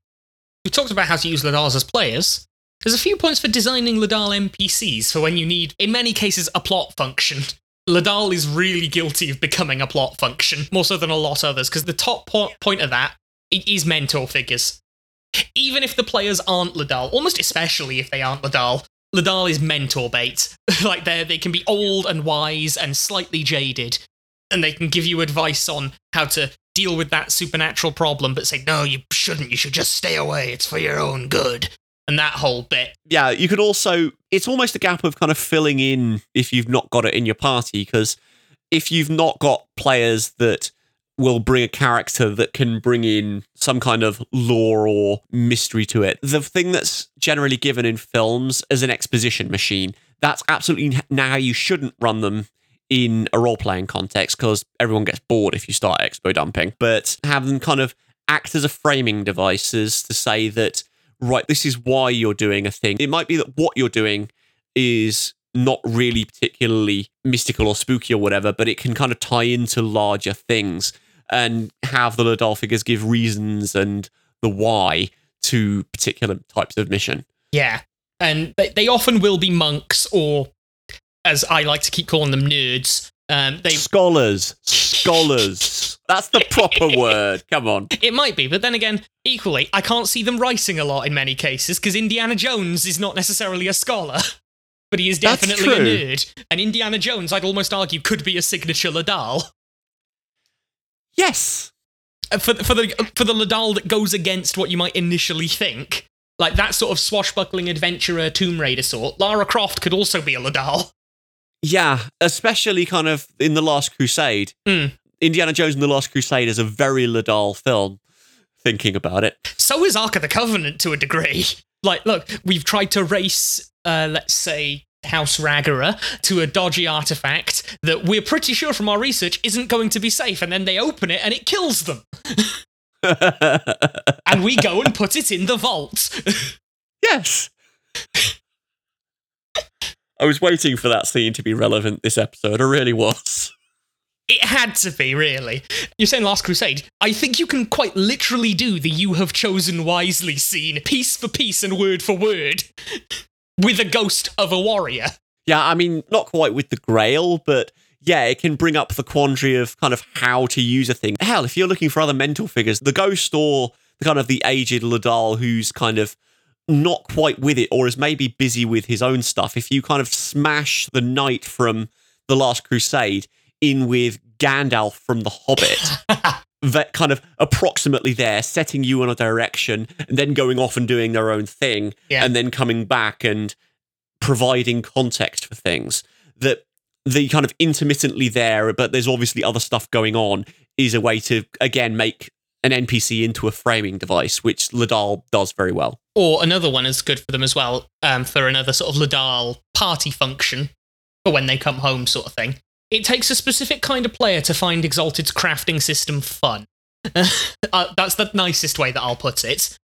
we talked about how to use Ledaals as players. There's a few points for designing Ledaal NPCs for when you need, in many cases, a plot function. Ledaal is really guilty of becoming a plot function, more so than a lot others, because the top po- point of that is mentor figures. Even if the players aren't Ledaal, almost especially if they aren't Ledaal, Ledaal is mentor bait. (laughs) like they they can be old and wise and slightly jaded, and they can give you advice on how to deal with that supernatural problem, but say, no, you shouldn't. You should just stay away. It's for your own good. And that whole bit. Yeah, you could also, it's almost a gap of kind of filling in if you've not got it in your party, because if you've not got players that will bring a character that can bring in some kind of lore or mystery to it. The thing that's generally given in films as an exposition machine, that's absolutely now you shouldn't run them in a role playing context because everyone gets bored if you start expo dumping. But have them kind of act as a framing devices to say that, right, this is why you're doing a thing. It might be that what you're doing is not really particularly mystical or spooky or whatever, but it can kind of tie into larger things and have the Ledaal figures give reasons and the why to particular types of mission. Yeah. And they, they often will be monks or, as I like to keep calling them, nerds. Um, they scholars, scholars. That's the proper (laughs) word. Come on. It might be, but then again, equally, I can't see them writing a lot in many cases because Indiana Jones is not necessarily a scholar, (laughs) but he is definitely a nerd. And Indiana Jones, I'd almost argue, could be a signature Ledaal. Yes. Uh, for for the for the Ledaal that goes against what you might initially think, like that sort of swashbuckling adventurer Tomb Raider sort. Lara Croft could also be a Ledaal. Yeah, especially kind of in the Last Crusade. Mm. Indiana Jones and the Last Crusade is a very Ledaal film. Thinking about it, so is Ark of the Covenant to a degree. (laughs) Like, look, we've tried to race, uh, let's say, House Ragara to a dodgy artifact that we're pretty sure from our research isn't going to be safe, and then they open it and it kills them. (laughs) and we go and put it in the vault. yes. (laughs) I was waiting for that scene to be relevant this episode. It really was. It had to be, really. You're saying Last Crusade. I think you can quite literally do the You Have Chosen Wisely scene, piece for piece and word for word with a ghost of a warrior. Yeah, I mean, not quite with the Grail, but yeah, it can bring up the quandary of kind of how to use a thing. Hell, if you're looking for other mental figures, the ghost or the kind of the aged Ledaal who's kind of not quite with it or is maybe busy with his own stuff, if you kind of smash the knight from The Last Crusade in with Gandalf from The Hobbit, (laughs) that kind of approximately there, setting you in a direction, and then going off and doing their own thing, yeah. and then coming back and providing context for things. That the kind of intermittently there, but there's obviously other stuff going on, is a way to again make an NPC into a framing device, which Ledaal does very well. Or another one is good for them as well, um, for another sort of Ledaal party function for when they come home, sort of thing. It takes a specific kind of player to find Exalted's crafting system fun. (laughs) uh, that's the nicest way that I'll put it.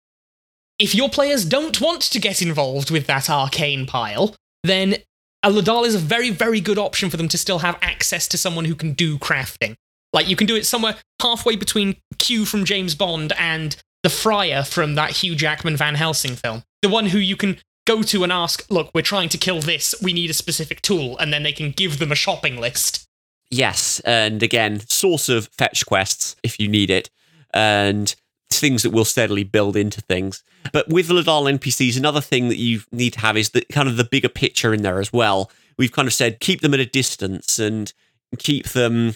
If your players don't want to get involved with that arcane pile, then a Ledaal is a very, very good option for them to still have access to someone who can do crafting. Like, you can do it somewhere halfway between Q from James Bond and the Friar from that Hugh Jackman Van Helsing film. The one who you can go to and ask, look, we're trying to kill this, we need a specific tool, and then they can give them a shopping list. Yes, and again, source of fetch quests if you need it, and things that will steadily build into things. But with Ledaal NPCs, another thing that you need to have is the kind of the bigger picture in there as well. We've kind of said keep them at a distance and keep them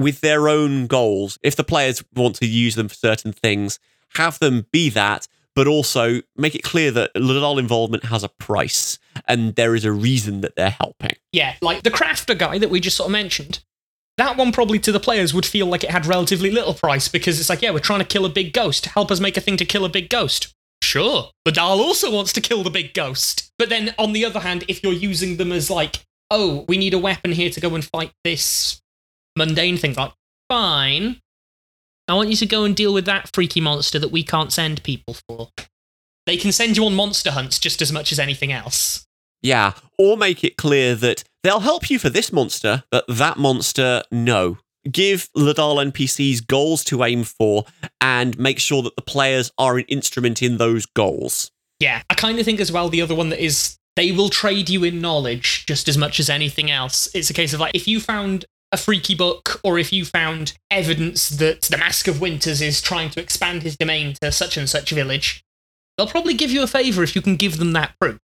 with their own goals. If the players want to use them for certain things, have them be that, but also make it clear that Ledaal involvement has a price and there is a reason that they're helping. Yeah, like the crafter guy that we just sort of mentioned. That one probably to the players would feel like it had relatively little price because it's like, yeah, we're trying to kill a big ghost. Help us make a thing to kill a big ghost. Sure. Ledaal also wants to kill the big ghost. But then on the other hand, if you're using them as like, oh, we need a weapon here to go and fight this mundane things like, fine. I want you to go and deal with that freaky monster that we can't send people for. They can send you on monster hunts just as much as anything else. Yeah, or make it clear that they'll help you for this monster, but that monster, no. Give Ledaal NPCs goals to aim for and make sure that the players are an instrument in those goals. Yeah, I kind of think as well the other one that is they will trade you in knowledge just as much as anything else. It's a case of like if you found a freaky book or if you found evidence that the Mask of Winters is trying to expand his domain to such and such village, they'll probably give you a favor if you can give them that proof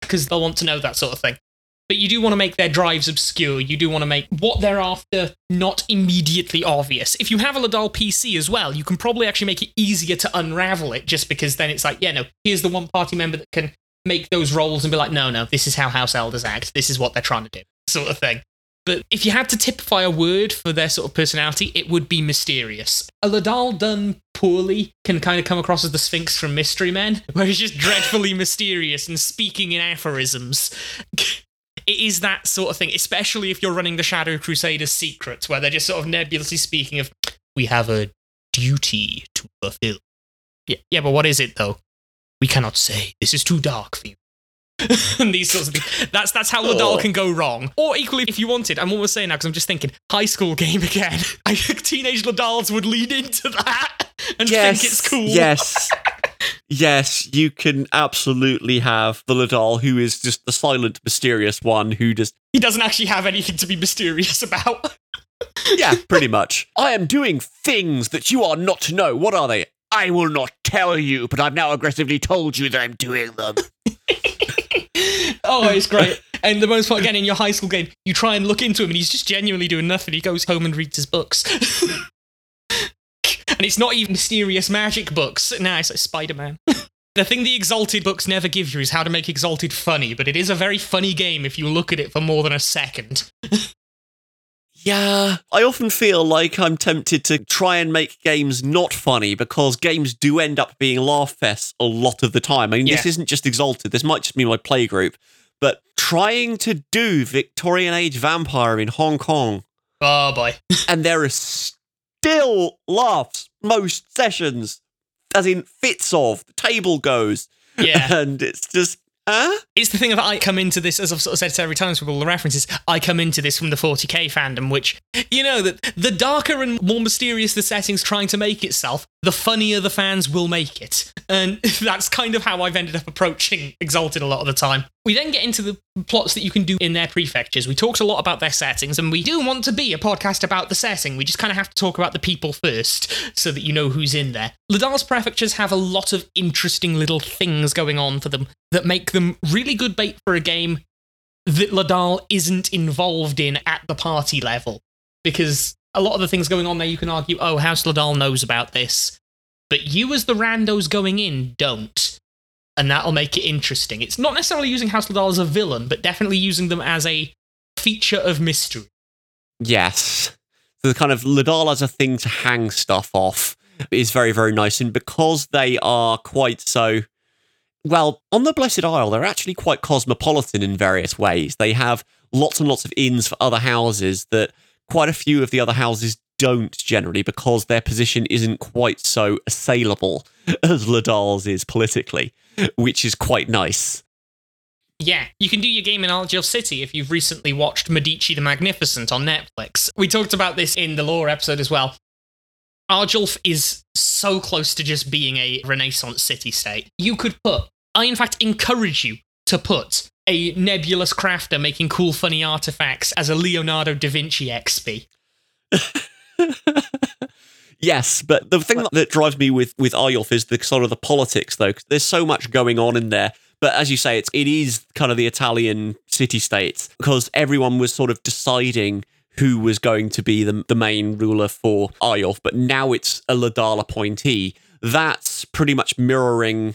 because they'll want to know that sort of thing. But you do want to make their drives obscure. You do want to make what they're after not immediately obvious. If you have a Ledaal PC as well, you can probably actually make it easier to unravel it just because then it's like, yeah, no, here's the one party member that can make those rolls and be like, no, no, this is how House Elders act. This is what they're trying to do, sort of thing. But if you had to typify a word for their sort of personality, it would be mysterious. A Ledaal done poorly can kind of come across as the Sphinx from Mystery Men, (laughs) where he's just dreadfully mysterious and speaking in aphorisms. (laughs) it is that sort of thing, especially if you're running the Shadow Crusaders secrets, where they're just sort of nebulously speaking of, we have a duty to fulfill. Yeah, yeah, but what is it though? We cannot say. This is too dark for you. (laughs) and these sorts of things. That's that's how Ledaal Oh. can go wrong. Or equally, if you wanted, I'm almost saying now because I'm just thinking high school game again. (laughs) I think teenage Ledaals would lead into that (laughs) and yes, think it's cool. Yes. yes, you can absolutely have the Ledaal who is just the silent, mysterious one who just He doesn't actually have anything to be mysterious about. Yeah, pretty much. I am doing things that you are not to know. What are they? I will not tell you, but I've now aggressively told you that I'm doing them. Oh, it's great. (laughs) And the most part, again, in your high school game, you try and look into him and he's just genuinely doing nothing. He goes home and reads his books. (laughs) and it's not even mysterious magic books. Nah, it's like Spider Man. (laughs) the thing the Exalted books never give you is how to make Exalted funny, but it is a very funny game if you look at it for more than a second. Yeah, I often feel like I'm tempted to try and make games not funny because games do end up being laugh fests a lot of the time. I mean, this isn't just Exalted, this might just be my playgroup, but trying to do Victorian Age Vampire in Hong Kong, Oh boy. (laughs) and there are still laughs most sessions, as in fits of, the table goes, Yeah. (laughs) and it's just, huh? It's the thing of I come into this, as I've sort of said several times with all the references, I come into this from the 40k fandom, which, you know, that the darker and more mysterious the setting's trying to make itself, the funnier the fans will make it. And (laughs) that's kind of how I've ended up approaching Exalted a lot of the time. We then get into the plots that you can do in their prefectures. We talked a lot about their settings, and we do want to be a podcast about the setting. We just kind of have to talk about the people first so that you know who's in there. Ledaal's prefectures have a lot of interesting little things going on for them that make them really good bait for a game that Ledaal isn't involved in at the party level. Because a lot of the things going on there, you can argue, oh, House Ledaal knows about this. But you, as the randos going in, don't. And that'll make it interesting. It's not necessarily using House Ledaal as a villain, but definitely using them as a feature of mystery. Yes. The kind of Ledaal as a thing to hang stuff off is very, very nice. And because they are quite so, well, on the Blessed Isle, they're actually quite cosmopolitan in various ways. They have lots and lots of inns for other houses that quite a few of the other houses don't generally because their position isn't quite so assailable (laughs) as Ledaal's is politically, which is quite nice. Yeah, you can do your game in Arjulf City if you've recently watched Medici the Magnificent on Netflix. We talked about this in the lore episode as well. Arjulf is so close to just being a Renaissance city state. You could put, I in fact encourage you to put a nebulous crafter making cool, funny artifacts as a Leonardo da Vinci XP. (laughs) Yes, but the thing that, that drives me with with Arjulf is the sort of the politics, though. there's so much going on in there. But as you say, it's it is kind of the Italian city states because everyone was sort of deciding who was going to be the the main ruler for Arjulf. But now it's a Ledaal appointee. That's pretty much mirroring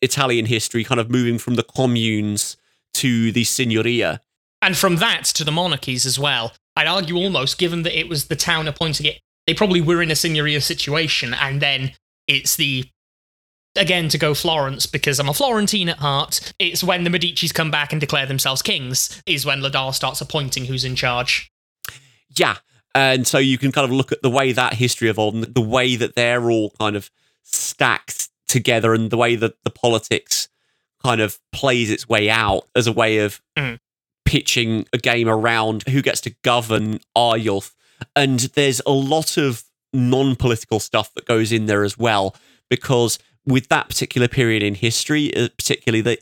Italian history, kind of moving from the communes to the signoria. And from that to the monarchies as well. I'd argue almost, given that it was the town appointing it, they probably were in a signoria situation, and then it's the again to go Florence because I'm a Florentine at heart. It's when the Medicis come back and declare themselves kings, is when Ledaal starts appointing who's in charge. Yeah. And so you can kind of look at the way that history evolved and the way that they're all kind of stacked together and the way that the politics kind of plays its way out as a way of Mm. pitching a game around who gets to govern Arjulf. And there's a lot of non political stuff that goes in there as well, because with that particular period in history, uh, particularly the,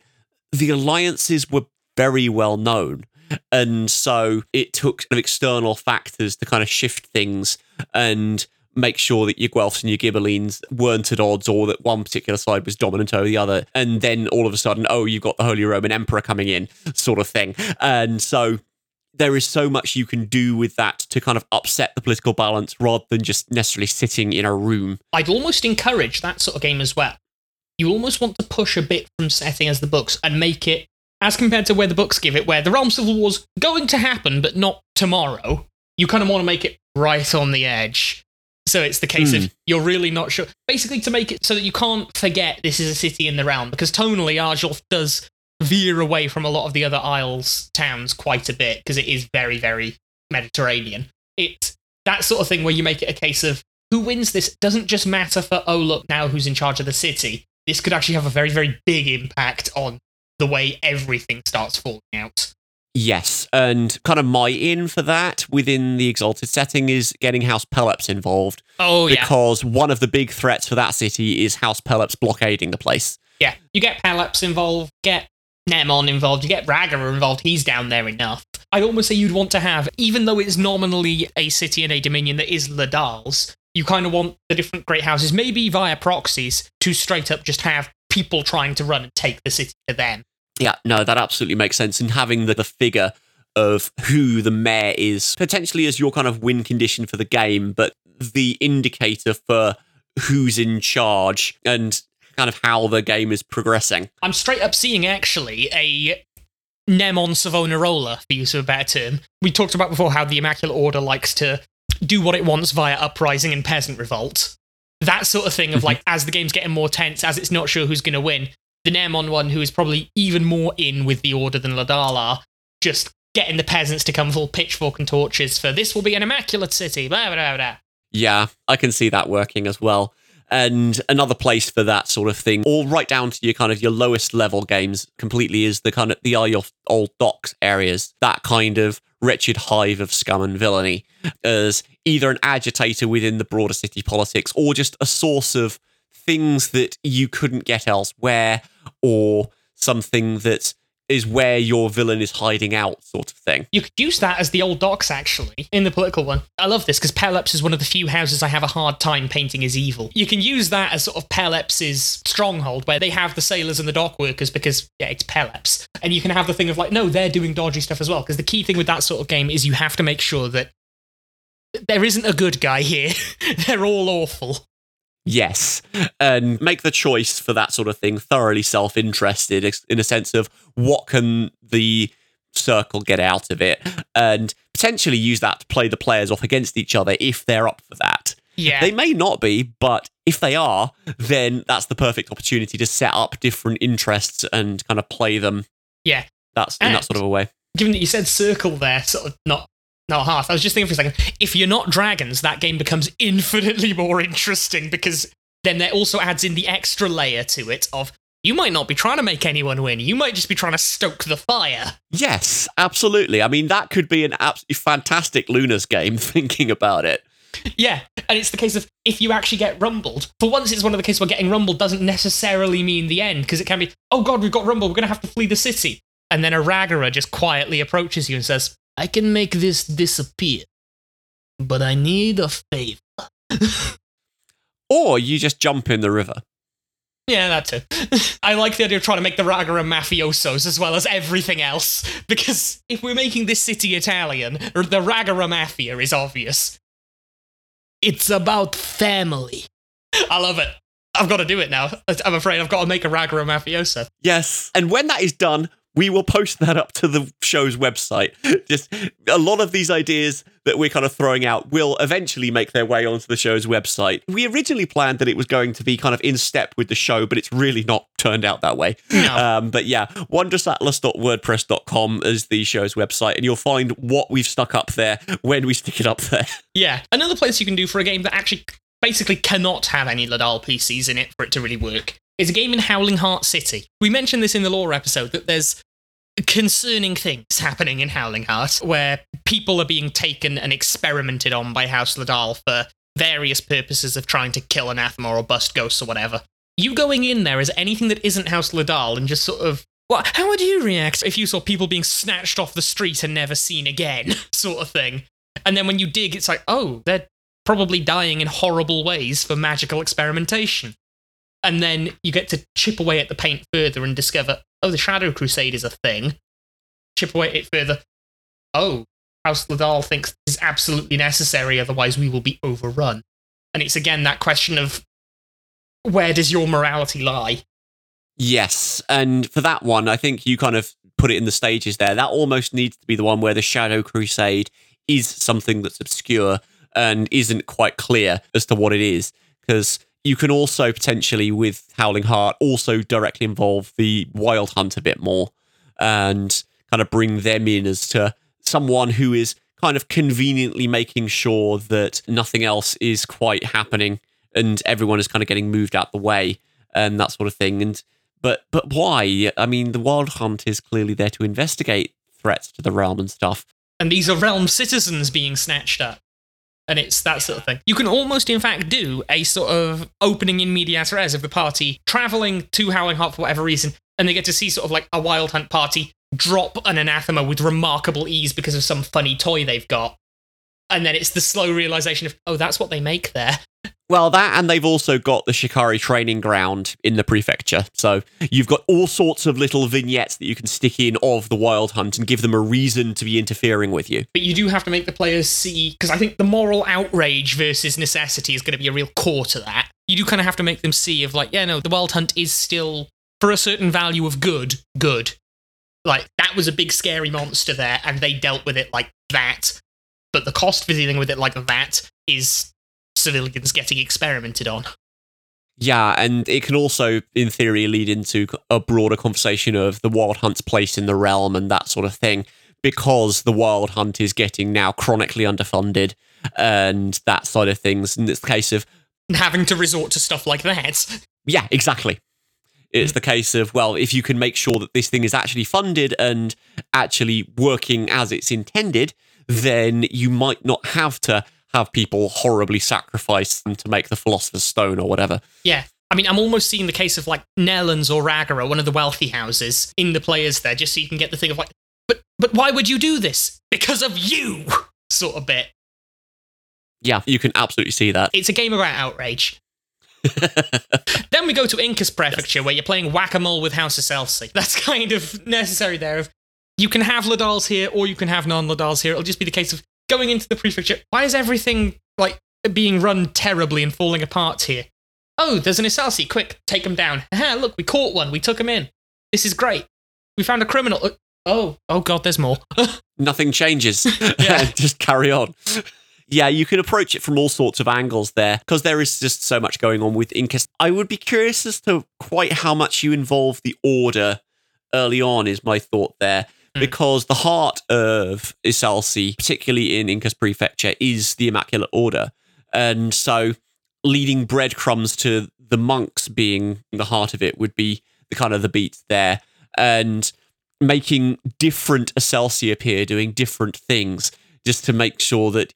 the alliances were very well known. And so it took external factors to kind of shift things and make sure that your Guelphs and your Ghibellines weren't at odds or that one particular side was dominant over the other. And then all of a sudden, oh, you've got the Holy Roman Emperor coming in, sort of thing. And so there is so much you can do with that to kind of upset the political balance rather than just necessarily sitting in a room. I'd almost encourage that sort of game as well. You almost want to push a bit from setting as the books and make it as compared to where the books give it, where the Realm Civil War's going to happen, but not tomorrow. You kind of want to make it right on the edge. So it's the case Hmm. of you're really not sure. Basically, to make it so that you can't forget this is a city in the realm, because tonally, Arjulf does veer away from a lot of the other Isles towns quite a bit, because it is very, very Mediterranean. It's that sort of thing where you make it a case of who wins this doesn't just matter for, oh, look, now who's in charge of the city. This could actually have a very, very big impact on the way everything starts falling out. Yes, and kind of my in for that within the Exalted setting is getting House Pelops involved Oh, yeah. because one of the big threats for that city is House Pelops blockading the place. Yeah. You get Pelops involved, get Mnemon involved, you get Ragara involved. He's down there enough. I'd almost say you'd want to have, even though it's nominally a city and a dominion that is Ledaal's, you kind of want the different great houses, maybe via proxies, to straight up just have people trying to run and take the city to them. Yeah, no, that absolutely makes sense. And having the, the figure of who the mayor is potentially as your kind of win condition for the game, but the indicator for who's in charge and kind of how the game is progressing. I'm straight up seeing actually a Mnemon Savonarola, for use of a better term. We talked about before how the Immaculate Order likes to do what it wants via uprising and peasant revolt. That sort of thing of mm-hmm. like, as the game's getting more tense, as it's not sure who's going to win, the Mnemon one, who is probably even more in with the Order than Ladala, just getting the peasants to come full pitchfork and torches for this will be an immaculate city, blah, blah, blah. Yeah, I can see that working as well. And another place for that sort of thing, all right down to your kind of your lowest level games completely is the kind of the are your old docks areas. That kind of wretched hive of scum and villainy as either an agitator within the broader city politics or just a source of things that you couldn't get elsewhere or something that is where your villain is hiding out sort of thing. You could use that as the old docks, actually, in the political one. I love this because Pelops is one of the few houses I have a hard time painting as evil. You can use that as sort of Pelops' stronghold, where they have the sailors and the dock workers because, yeah, it's Pelops. And you can have the thing of like, no, they're doing dodgy stuff as well. Because the key thing with that sort of game is you have to make sure that there isn't a good guy here. (laughs) they're all awful. Yes, and make the choice for that sort of thing thoroughly self-interested in a sense of what can the circle get out of it and potentially use that to play the players off against each other if they're up for that. Yeah. They may not be, but if they are, then that's the perfect opportunity to set up different interests and kind of play them. Yeah. That's in that sort of a way. given that you said circle there, sort of not not half. I was just thinking for a second. If you're not dragons, that game becomes (laughs) infinitely more interesting because then that also adds in the extra layer to it of you might not be trying to make anyone win. You might just be trying to stoke the fire. Yes, absolutely. I mean, that could be an absolutely fantastic Lunars game (laughs) thinking about it. Yeah, and it's the case of if you actually get rumbled. For once, it's one of the cases where getting rumbled doesn't necessarily mean the end because it can be, oh god, we've got rumbled. We're gonna have to flee the city, and then a Ragara just quietly approaches you and says, "I can make this disappear, but I need a favor." (laughs) Or you just jump in the river. Yeah, that too. (laughs) I like the idea of trying to make the Ragara mafiosos as well as everything else, (laughs) because if we're making this city Italian, the Ragara mafia is obvious. It's about family. I love it. I've got to do it now. I'm afraid I've got to make a Ragara mafioso. Yes. And when that is done, we will post that up to the show's website. Just a lot of these ideas that we're kind of throwing out will eventually make their way onto the show's website. We originally planned that it was going to be kind of in step with the show, but it's really not turned out that way. No. Um, but yeah, wondrousatlas.wordpress.com is the show's website, and you'll find what we've stuck up there when we stick it up there. (laughs) Yeah. Another place you can do for a game that actually basically cannot have any Ledaal PCs in it for it to really work is a game in Howling Heart City. We mentioned this in the lore episode that there's concerning things happening in Howling Heart where people are being taken and experimented on by House Ledaal for various purposes of trying to kill anathema or bust ghosts or whatever. You going in there as anything that isn't House Ledaal and just sort of what? How would you react if you saw people being snatched off the street and never seen again, (laughs) sort of thing? And then when you dig, it's like, oh, they're probably dying in horrible ways for magical experimentation. And then you get to chip away at the paint further and discover, oh, the Shadow Crusade is a thing. Chip away at it further. Oh, House Ledaal thinks this is absolutely necessary, otherwise we will be overrun. And it's again that question of where does your morality lie? Yes, and for that one, I think you kind of put it in the stages there. That almost needs to be the one where the Shadow Crusade is something that's obscure and isn't quite clear as to what it is. Because you can also potentially, with Howling Heart, also directly involve the Wild Hunt a bit more and kind of bring them in as to someone who is kind of conveniently making sure that nothing else is quite happening and everyone is kind of getting moved out the way and that sort of thing. And but but why? I mean, the Wild Hunt is clearly there to investigate threats to the realm and stuff. And these are realm citizens being snatched up. And it's that sort of thing. You can almost, in fact, do a sort of opening in medias res of the party traveling to Howling Heart for whatever reason, and they get to see sort of like a Wild Hunt party drop an anathema with remarkable ease because of some funny toy they've got. And then it's the slow realization of, oh, that's what they make there. Well, that and they've also got the Shikari training ground in the prefecture. So you've got all sorts of little vignettes that you can stick in of the wild hunt and give them a reason to be interfering with you. But you do have to make the players see, because I think the moral outrage versus necessity is going to be a real core to that. You do kind of have to make them see of like, yeah, no, the wild hunt is still, for a certain value of good, good. Like, that was a big scary monster there, and they dealt with it like that. But the cost for dealing with it like that is civilians getting experimented on. Yeah, and it can also, in theory, lead into a broader conversation of the wild hunt's place in the realm and that sort of thing, because the wild hunt is getting now chronically underfunded and that side of things. And it's the case of having to resort to stuff like that. Yeah, exactly. It's mm. the case of, well, if you can make sure that this thing is actually funded and actually working as it's intended, then you might not have to have people horribly sacrifice them to make the Philosopher's Stone or whatever. Yeah. I mean, I'm almost seeing the case of like Nellens or Ragara, one of the wealthy houses, in the players there, just so you can get the thing of like, but but why would you do this? Because of you, (laughs) sort of bit. Yeah, you can absolutely see that. It's a game about outrage. (laughs) then we go to Incas Prefecture, where you're playing whack a mole with House Iselsi. (laughs) That's kind of necessary there. Of you can have Ledaals here, or you can have non Ledaals here. It'll just be the case of going into the prefecture. Why is everything like being run terribly and falling apart here? Oh, there's an Iselsi. Quick, take him down. (laughs) Aha, look, we caught one. We took him in. This is great. We found a criminal. Uh, Oh, oh God, there's more. (laughs) Nothing changes. (laughs) Yeah. just carry on. Yeah, you can approach it from all sorts of angles there because there is just so much going on with Incus. I would be curious as to quite how much you involve the Order early on, is my thought there. Hmm. Because the heart of Iselsi, particularly in Incas Prefecture, is the Immaculate Order. And so leading breadcrumbs to the monks being the heart of it would be the kind of the beat there. And making different Iselsi appear doing different things just to make sure that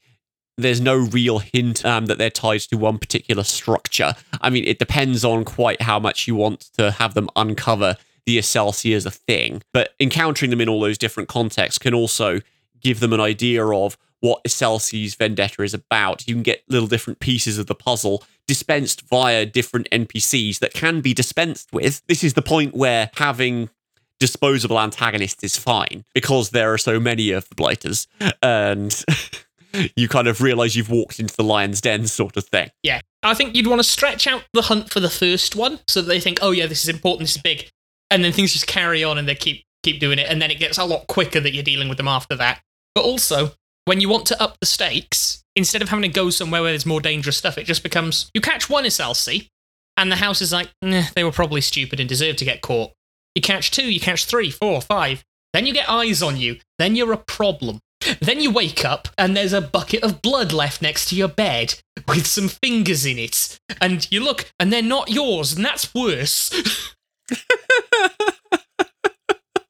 there's no real hint um, that they're tied to one particular structure. I mean, it depends on quite how much you want to have them uncover the Iselsi as a thing, but encountering them in all those different contexts can also give them an idea of what Iselsi's vendetta is about. You can get little different pieces of the puzzle dispensed via different NPCs that can be dispensed with. This is the point where having disposable antagonists is fine because there are so many of the blighters and (laughs) you kind of realize you've walked into the lion's den sort of thing yeah. I think you'd want to stretch out the hunt for the first one so that they think, oh, yeah, this is important, this is big. And then things just carry on and they keep keep doing it. And then it gets a lot quicker that you're dealing with them after that. But also, when you want to up the stakes, instead of having to go somewhere where there's more dangerous stuff, it just becomes you catch one Iselsi, and the house is like, nah, they were probably stupid and deserve to get caught. You catch two, you catch three, four, five. Then you get eyes on you. Then you're a problem. Then you wake up and there's a bucket of blood left next to your bed with some fingers in it. And you look and they're not yours, and that's worse. (laughs)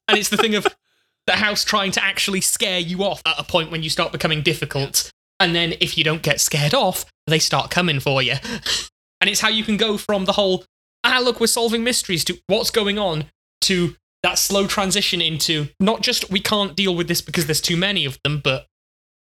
and it's the thing of the house trying to actually scare you off at a point when you start becoming difficult. And then if you don't get scared off, they start coming for you. And it's how you can go from the whole, ah, look, we're solving mysteries to what's going on to that slow transition into not just we can't deal with this because there's too many of them, but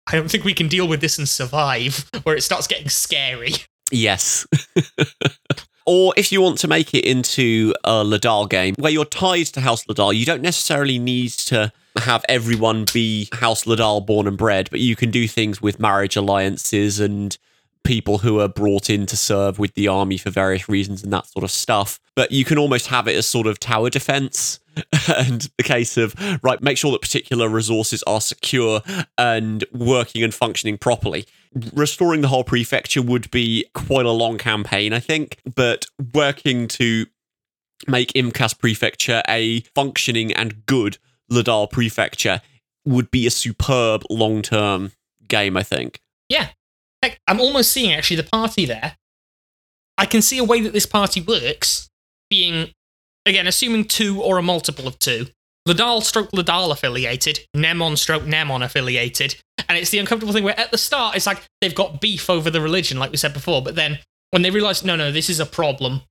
I don't think we can deal with this and survive, where it starts getting scary. Yes. (laughs) or if you want to make it into a Ledaal game where you're tied to House Ledaal, you don't necessarily need to have everyone be House Ledaal born and bred, but you can do things with marriage alliances and people who are brought in to serve with the army for various reasons and that sort of stuff. But you can almost have it as sort of tower defense (laughs) and the case of, right, make sure that particular resources are secure and working and functioning properly. Restoring the whole prefecture would be quite a long campaign, I think, but working to make Imkas prefecture a functioning and good Ledaal prefecture would be a superb long term game, I think. Yeah, Heck, I'm almost seeing actually the party there. I can see a way that this party works being, again, assuming two or a multiple of two. Ledaal stroke Ledaal affiliated, Mnemon stroke Mnemon affiliated. And it's the uncomfortable thing where at the start it's like they've got beef over the religion, like we said before, but then when they realize, no, no, this is a problem,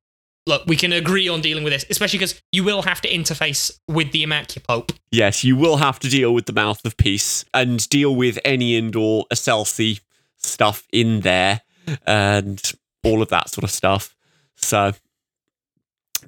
look, we can agree on dealing with this, especially because you will have to interface with the Immacupope. Yes, you will have to deal with the Mouth of Peace and deal with any and all Iselsi stuff in there and all of that sort of stuff. So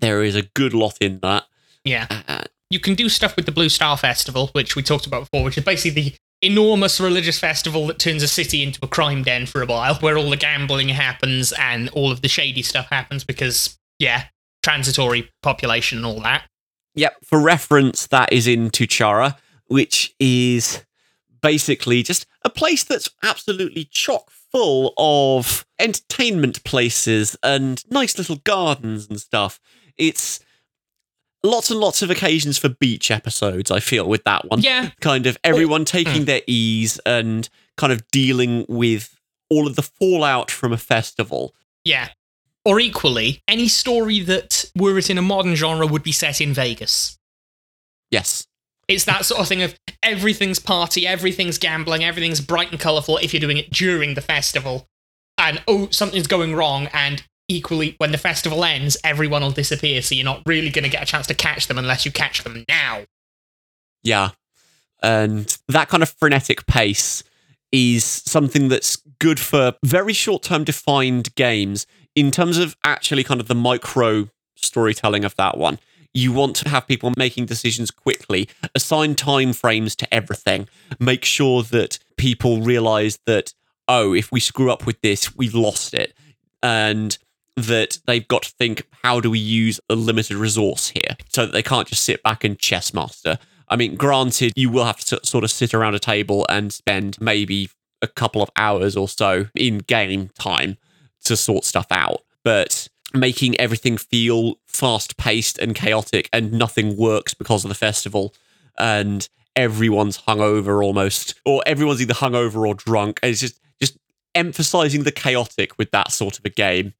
there is a good lot in that. Yeah. Uh, you can do stuff with the Blue Star Festival, which we talked about before, which is basically the enormous religious festival that turns a city into a crime den for a while, where all the gambling happens and all of the shady stuff happens because, yeah, transitory population and all that. Yep. For reference, that is in Tuchara, which is basically just a place that's absolutely chock full of entertainment places and nice little gardens and stuff. It's lots and lots of occasions for beach episodes, I feel, with that one. Yeah. Kind of everyone taking mm. their ease and kind of dealing with all of the fallout from a festival. Yeah. Or equally, any story that, were it in a modern genre, would be set in Vegas. Yes. It's that sort of thing of everything's party, everything's gambling, everything's bright and colourful if you're doing it during the festival. And oh, something's going wrong, and equally, when the festival ends, everyone will disappear, so you're not really going to get a chance to catch them unless you catch them now. Yeah. And that kind of frenetic pace is something that's good for very short term defined games in terms of actually kind of the micro storytelling of that one you want to have people making decisions quickly, assign time frames to everything, make sure that people realize that, oh, if we screw up with this, we've lost it. And that they've got to think, how do we use a limited resource here? So that they can't just sit back and chess master. I mean, granted, you will have to sort of sit around a table and spend maybe a couple of hours or so in game time to sort stuff out. But making everything feel fast paced and chaotic and nothing works because of the festival and everyone's hungover almost or everyone's either hungover or drunk. And it's just just emphasizing the chaotic with that sort of a game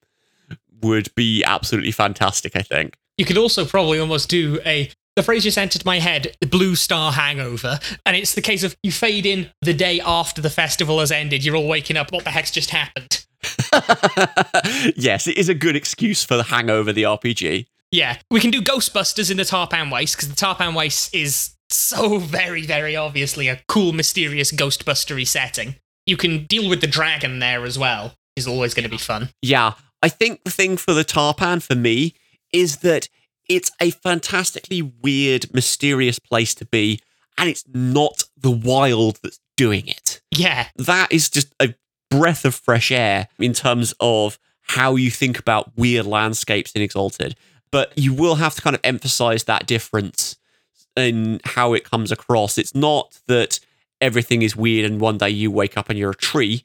would be absolutely fantastic i think. You could also probably almost do a the phrase just entered my head the blue star hangover. And it's the case of you fade in the day after the festival has ended. You're all waking up what the heck's just happened (laughs) yes, it is a good excuse for the hangover the RPG. Yeah, we can do Ghostbusters in the Tarpan Waste because the Tarpan Waste is so very, very obviously a cool, mysterious Ghostbustery setting. You can deal with the dragon there as well. Is always going to be fun. Yeah, I think the thing for the Tarpan for me is that it's a fantastically weird, mysterious place to be, and it's not the wild that's doing it. Yeah, that is just a breath of fresh air in terms of how you think about weird landscapes in Exalted. But you will have to kind of emphasize that difference in how it comes across. It's not that everything is weird and one day you wake up and you're a tree,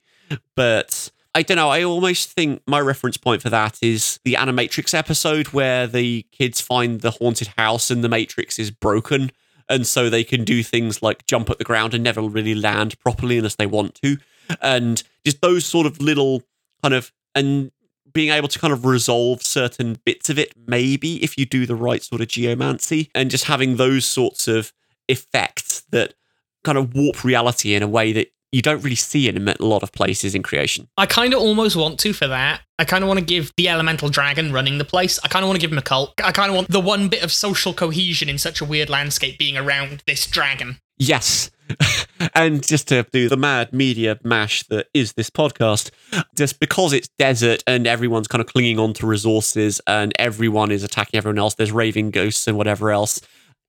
but I don't know. I almost think my reference point for that is the Animatrix episode where the kids find the haunted house and the Matrix is broken and so they can do things like jump at the ground and never really land properly unless they want to, and just those sort of little kind of and being able to kind of resolve certain bits of it, maybe if you do the right sort of geomancy, and just having those sorts of effects that kind of warp reality in a way that you don't really see in a lot of places in creation. I kind of almost want to for that. I kind of want to give the elemental dragon running the place. I kind of want to give him a cult. I kind of want the one bit of social cohesion in such a weird landscape being around this dragon. Yes. (laughs) and just to do the mad media mash that is this podcast, just because it's desert and everyone's kind of clinging on to resources and everyone is attacking everyone else, there's raving ghosts and whatever else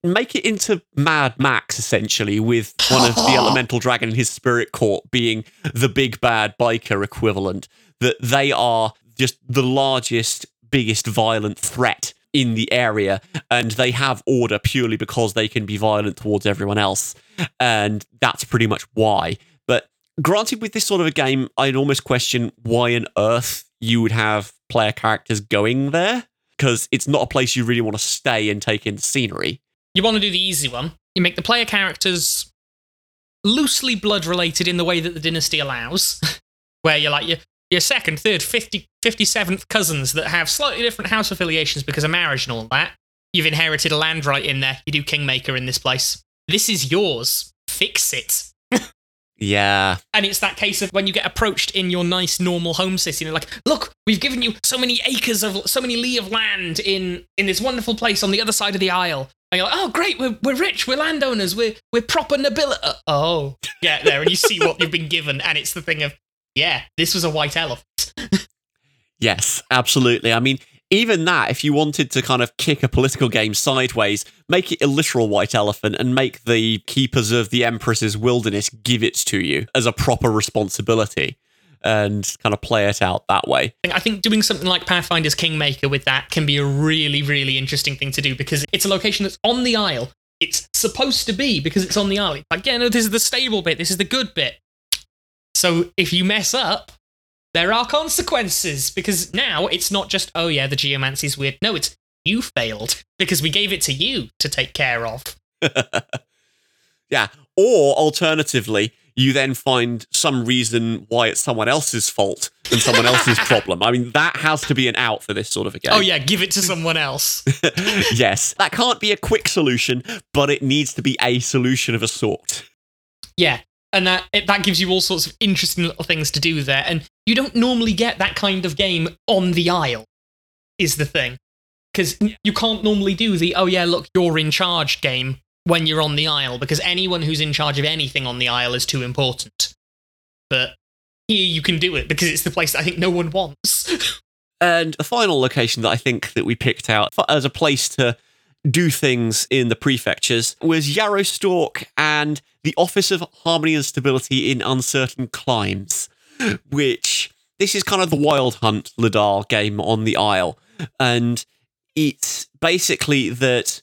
make it into Mad Max essentially, with one of the (laughs) elemental dragon and his spirit court being the big bad biker equivalent. That they are just the largest, biggest violent threat in the area, and they have order purely because they can be violent towards everyone else, and that's pretty much why. But granted, with this sort of a game, I'd almost question why on earth you would have player characters going there because it's not a place you really want to stay and take in the scenery. You want to do the easy one. You make the player characters loosely blood related in the way that the dynasty allows, (laughs) where you're like your, your second, third, 50, 57th cousins that have slightly different house affiliations because of marriage and all that. You've inherited a land right in there. You do Kingmaker in this place. This is yours. Fix it. Yeah. And it's that case of when you get approached in your nice normal home city and they're like, look, we've given you so many acres of so many li of land in in this wonderful place on the other side of the aisle. And you're like, oh great, we're we're rich, we're landowners, we're we're proper nobility. Oh. Get there and you see what you've been given, and it's the thing of, yeah, this was a white elephant. (laughs) yes, absolutely. I mean, even that, if you wanted to kind of kick a political game sideways, make it a literal white elephant and make the keepers of the Empress's wilderness give it to you as a proper responsibility and kind of play it out that way. I think doing something like Pathfinder's Kingmaker with that can be a really, really interesting thing to do because it's a location that's on the Isle. It's supposed to be because it's on the Isle. Like, yeah, no, this is the stable bit, this is the good bit. So if you mess up, there are consequences because now it's not just, oh yeah, the geomancy's weird. No, it's you failed because we gave it to you to take care of. (laughs) yeah. Or alternatively, you then find some reason why it's someone else's fault and someone else's (laughs) problem. I mean, that has to be an out for this sort of a game. Oh, yeah, give it to someone else. (laughs) yes. That can't be a quick solution, but it needs to be a solution of a sort. Yeah and that it, that gives you all sorts of interesting little things to do there. And you don't normally get that kind of game on the Isle, is the thing, because you can't normally do the oh yeah look you're in charge game when you're on the Isle because anyone who's in charge of anything on the Isle is too important. But here you can do it because it's the place I think no one wants. (laughs) and the final location that I think that we picked out as a place to do things in the prefectures was Yarrowstalk and the Office of Harmony and Stability in Uncertain Climes, which this is kind of the Wild Hunt Ledaal game on the Isle. And it's basically that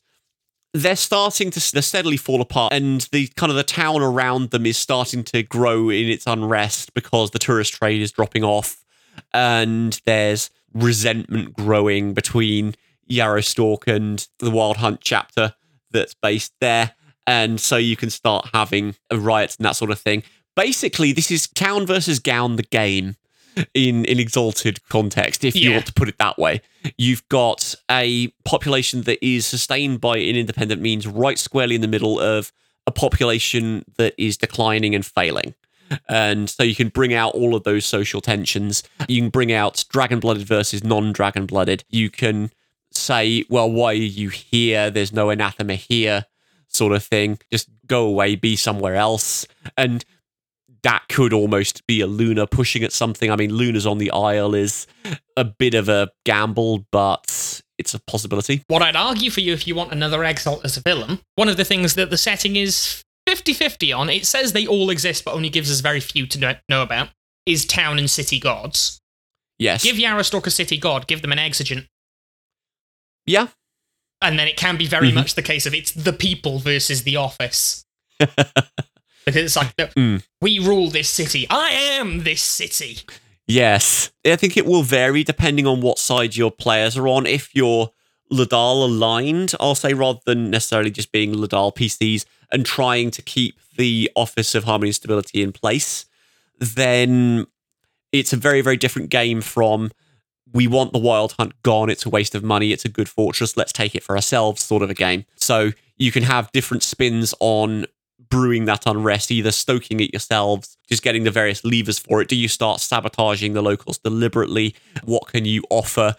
they're starting to they're steadily fall apart and the kind of the town around them is starting to grow in its unrest because the tourist trade is dropping off and there's resentment growing between Yarrowstalk and the Wild Hunt chapter that's based there. And so you can start having riots and that sort of thing. Basically, this is Town versus Gown, the game in in exalted context, if you want to put it that way. You've got a population that is sustained by an independent means right squarely in the middle of a population that is declining and failing. And so you can bring out all of those social tensions. You can bring out dragon blooded versus non dragon blooded. You can say, well, why are you here? There's no anathema here, sort of thing. Just go away, be somewhere else. And that could almost be a Lunar pushing at something. I mean, Lunar's on the Isle is a bit of a gamble, but it's a possibility. What I'd argue for you if you want another Exalt as a villain, one of the things that the setting is 50 50 on, it says they all exist, but only gives us very few to know about, is town and city gods. Yes. Give Yarrowstalk a city god, give them an exigent, yeah. And then it can be very mm-hmm. much the case of it's the people versus the office. (laughs) because it's like, mm. we rule this city. I am this city. Yes. I think it will vary depending on what side your players are on. If you're Ledaal aligned, I'll say, rather than necessarily just being Ledaal PCs and trying to keep the Office of Harmony and Stability in place, then it's a very, very different game from we want the Wild Hunt gone. It's a waste of money. It's a good fortress. Let's take it for ourselves, sort of a game. So you can have different spins on brewing that unrest, either stoking it yourselves, just getting the various levers for it. Do you start sabotaging the locals deliberately? What can you offer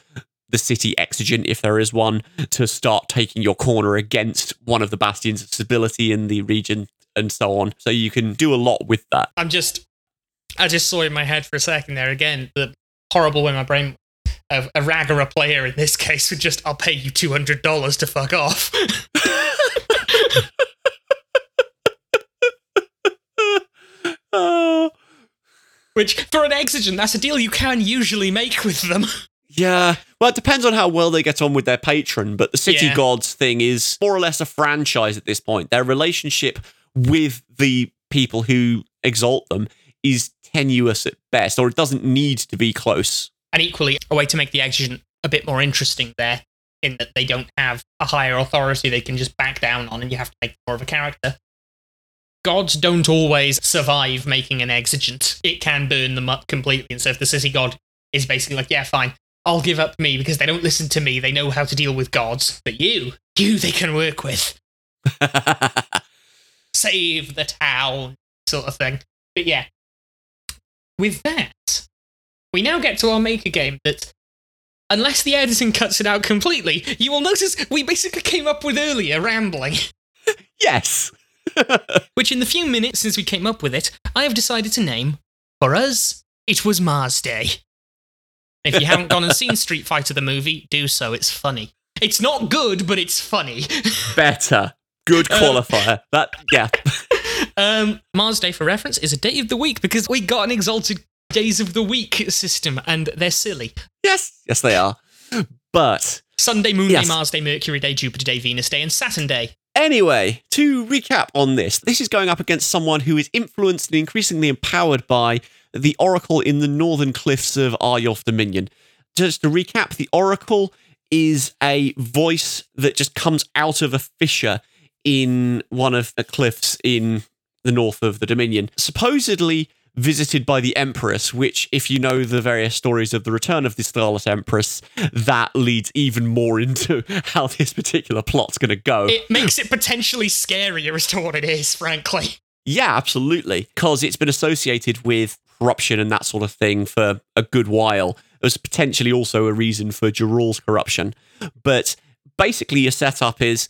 the city exigent, if there is one, to start taking your corner against one of the bastions of stability in the region and so on? So you can do a lot with that. I'm just, I just saw in my head for a second there again the horrible way my brain. A, a rag or a player in this case would just, I'll pay you two hundred dollars to fuck off. (laughs) Oh. Which, for an exigent, that's a deal you can usually make with them. Yeah. Well, it depends on how well they get on with their patron, but the City Yeah. Gods thing is more or less a franchise at this point. Their relationship with the people who exalt them is tenuous at best, or it doesn't need to be close. And equally, a way to make the exigent a bit more interesting there, in that they don't have a higher authority they can just back down on, and you have to make more of a character. Gods don't always survive making an exigent. It can burn them up completely. And so if the city god is basically like, yeah, fine, I'll give up me because they don't listen to me, they know how to deal with gods. But you, you they can work with. (laughs) Save the town, sort of thing. But yeah. With that, we now get to our maker game that unless the editing cuts it out completely, you will notice we basically came up with earlier rambling. (laughs) yes. (laughs) Which, in the few minutes since we came up with it, I have decided to name, for us, it was Mars Day. If you haven't gone and seen (laughs) Street Fighter the movie, do so, it's funny. It's not good, but it's funny. Better. Good Um, qualifier. that yeah. um, Mars Day, for reference, is a day of the week because we got an exalted days of the week system, and they're silly. yes. Yes, they are. But Sunday, Moon Yes. Day, Mars Day, Mercury Day, Jupiter Day, Venus Day, and Saturn Day. Anyway, to recap on this, this is going up against someone who is influenced and increasingly empowered by the Oracle in the northern cliffs of Arjulf Dominion. Just to recap, the Oracle is a voice that just comes out of a fissure in one of the cliffs in the north of the Dominion, supposedly visited by the Empress, which, if you know the various stories of the return of the Starless Empress, that leads even more (laughs) into how this particular plot's going to go. It makes it potentially scarier as to what it is, frankly. Yeah, absolutely. Because it's been associated with corruption and that sort of thing for a good while. There's potentially also a reason for Jarul's corruption. But basically, your setup is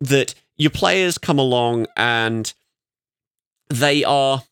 that your players come along and they are.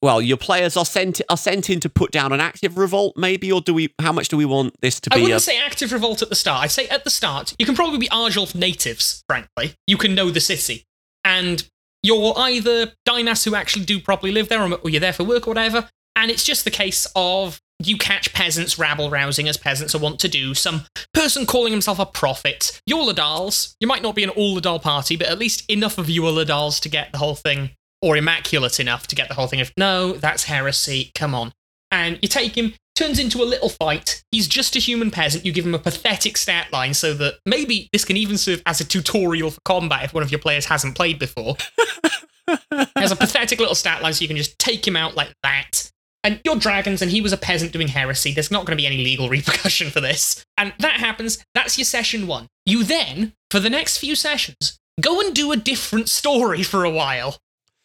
Well, your players are sent are sent in to put down an active revolt, maybe, or do we? How much do we want this to I be? I wouldn't A, say active revolt at the start. I'd say at the start, you can probably be Arjulf natives, frankly. You can know the city. And you're either Dynas who actually do properly live there, or or you're there for work or whatever. And it's just the case of you catch peasants rabble rousing as peasants are wont to do. Some person calling himself a prophet. You're Ledaals. You might not be an all Ledaal party, but at least enough of you are Ledaals to get the whole thing, or immaculate enough to get the whole thing of, no, that's heresy, come on. And you take him, turns into a little fight. He's just a human peasant. You give him a pathetic stat line so that maybe this can even serve as a tutorial for combat if one of your players hasn't played before. has a pathetic little stat line so you can just take him out like that. And you're dragons, and he was a peasant doing heresy. There's not going to be any legal (laughs) repercussion for this. And that happens. That's your session one. You then, for the next few sessions, go and do a different story for a while.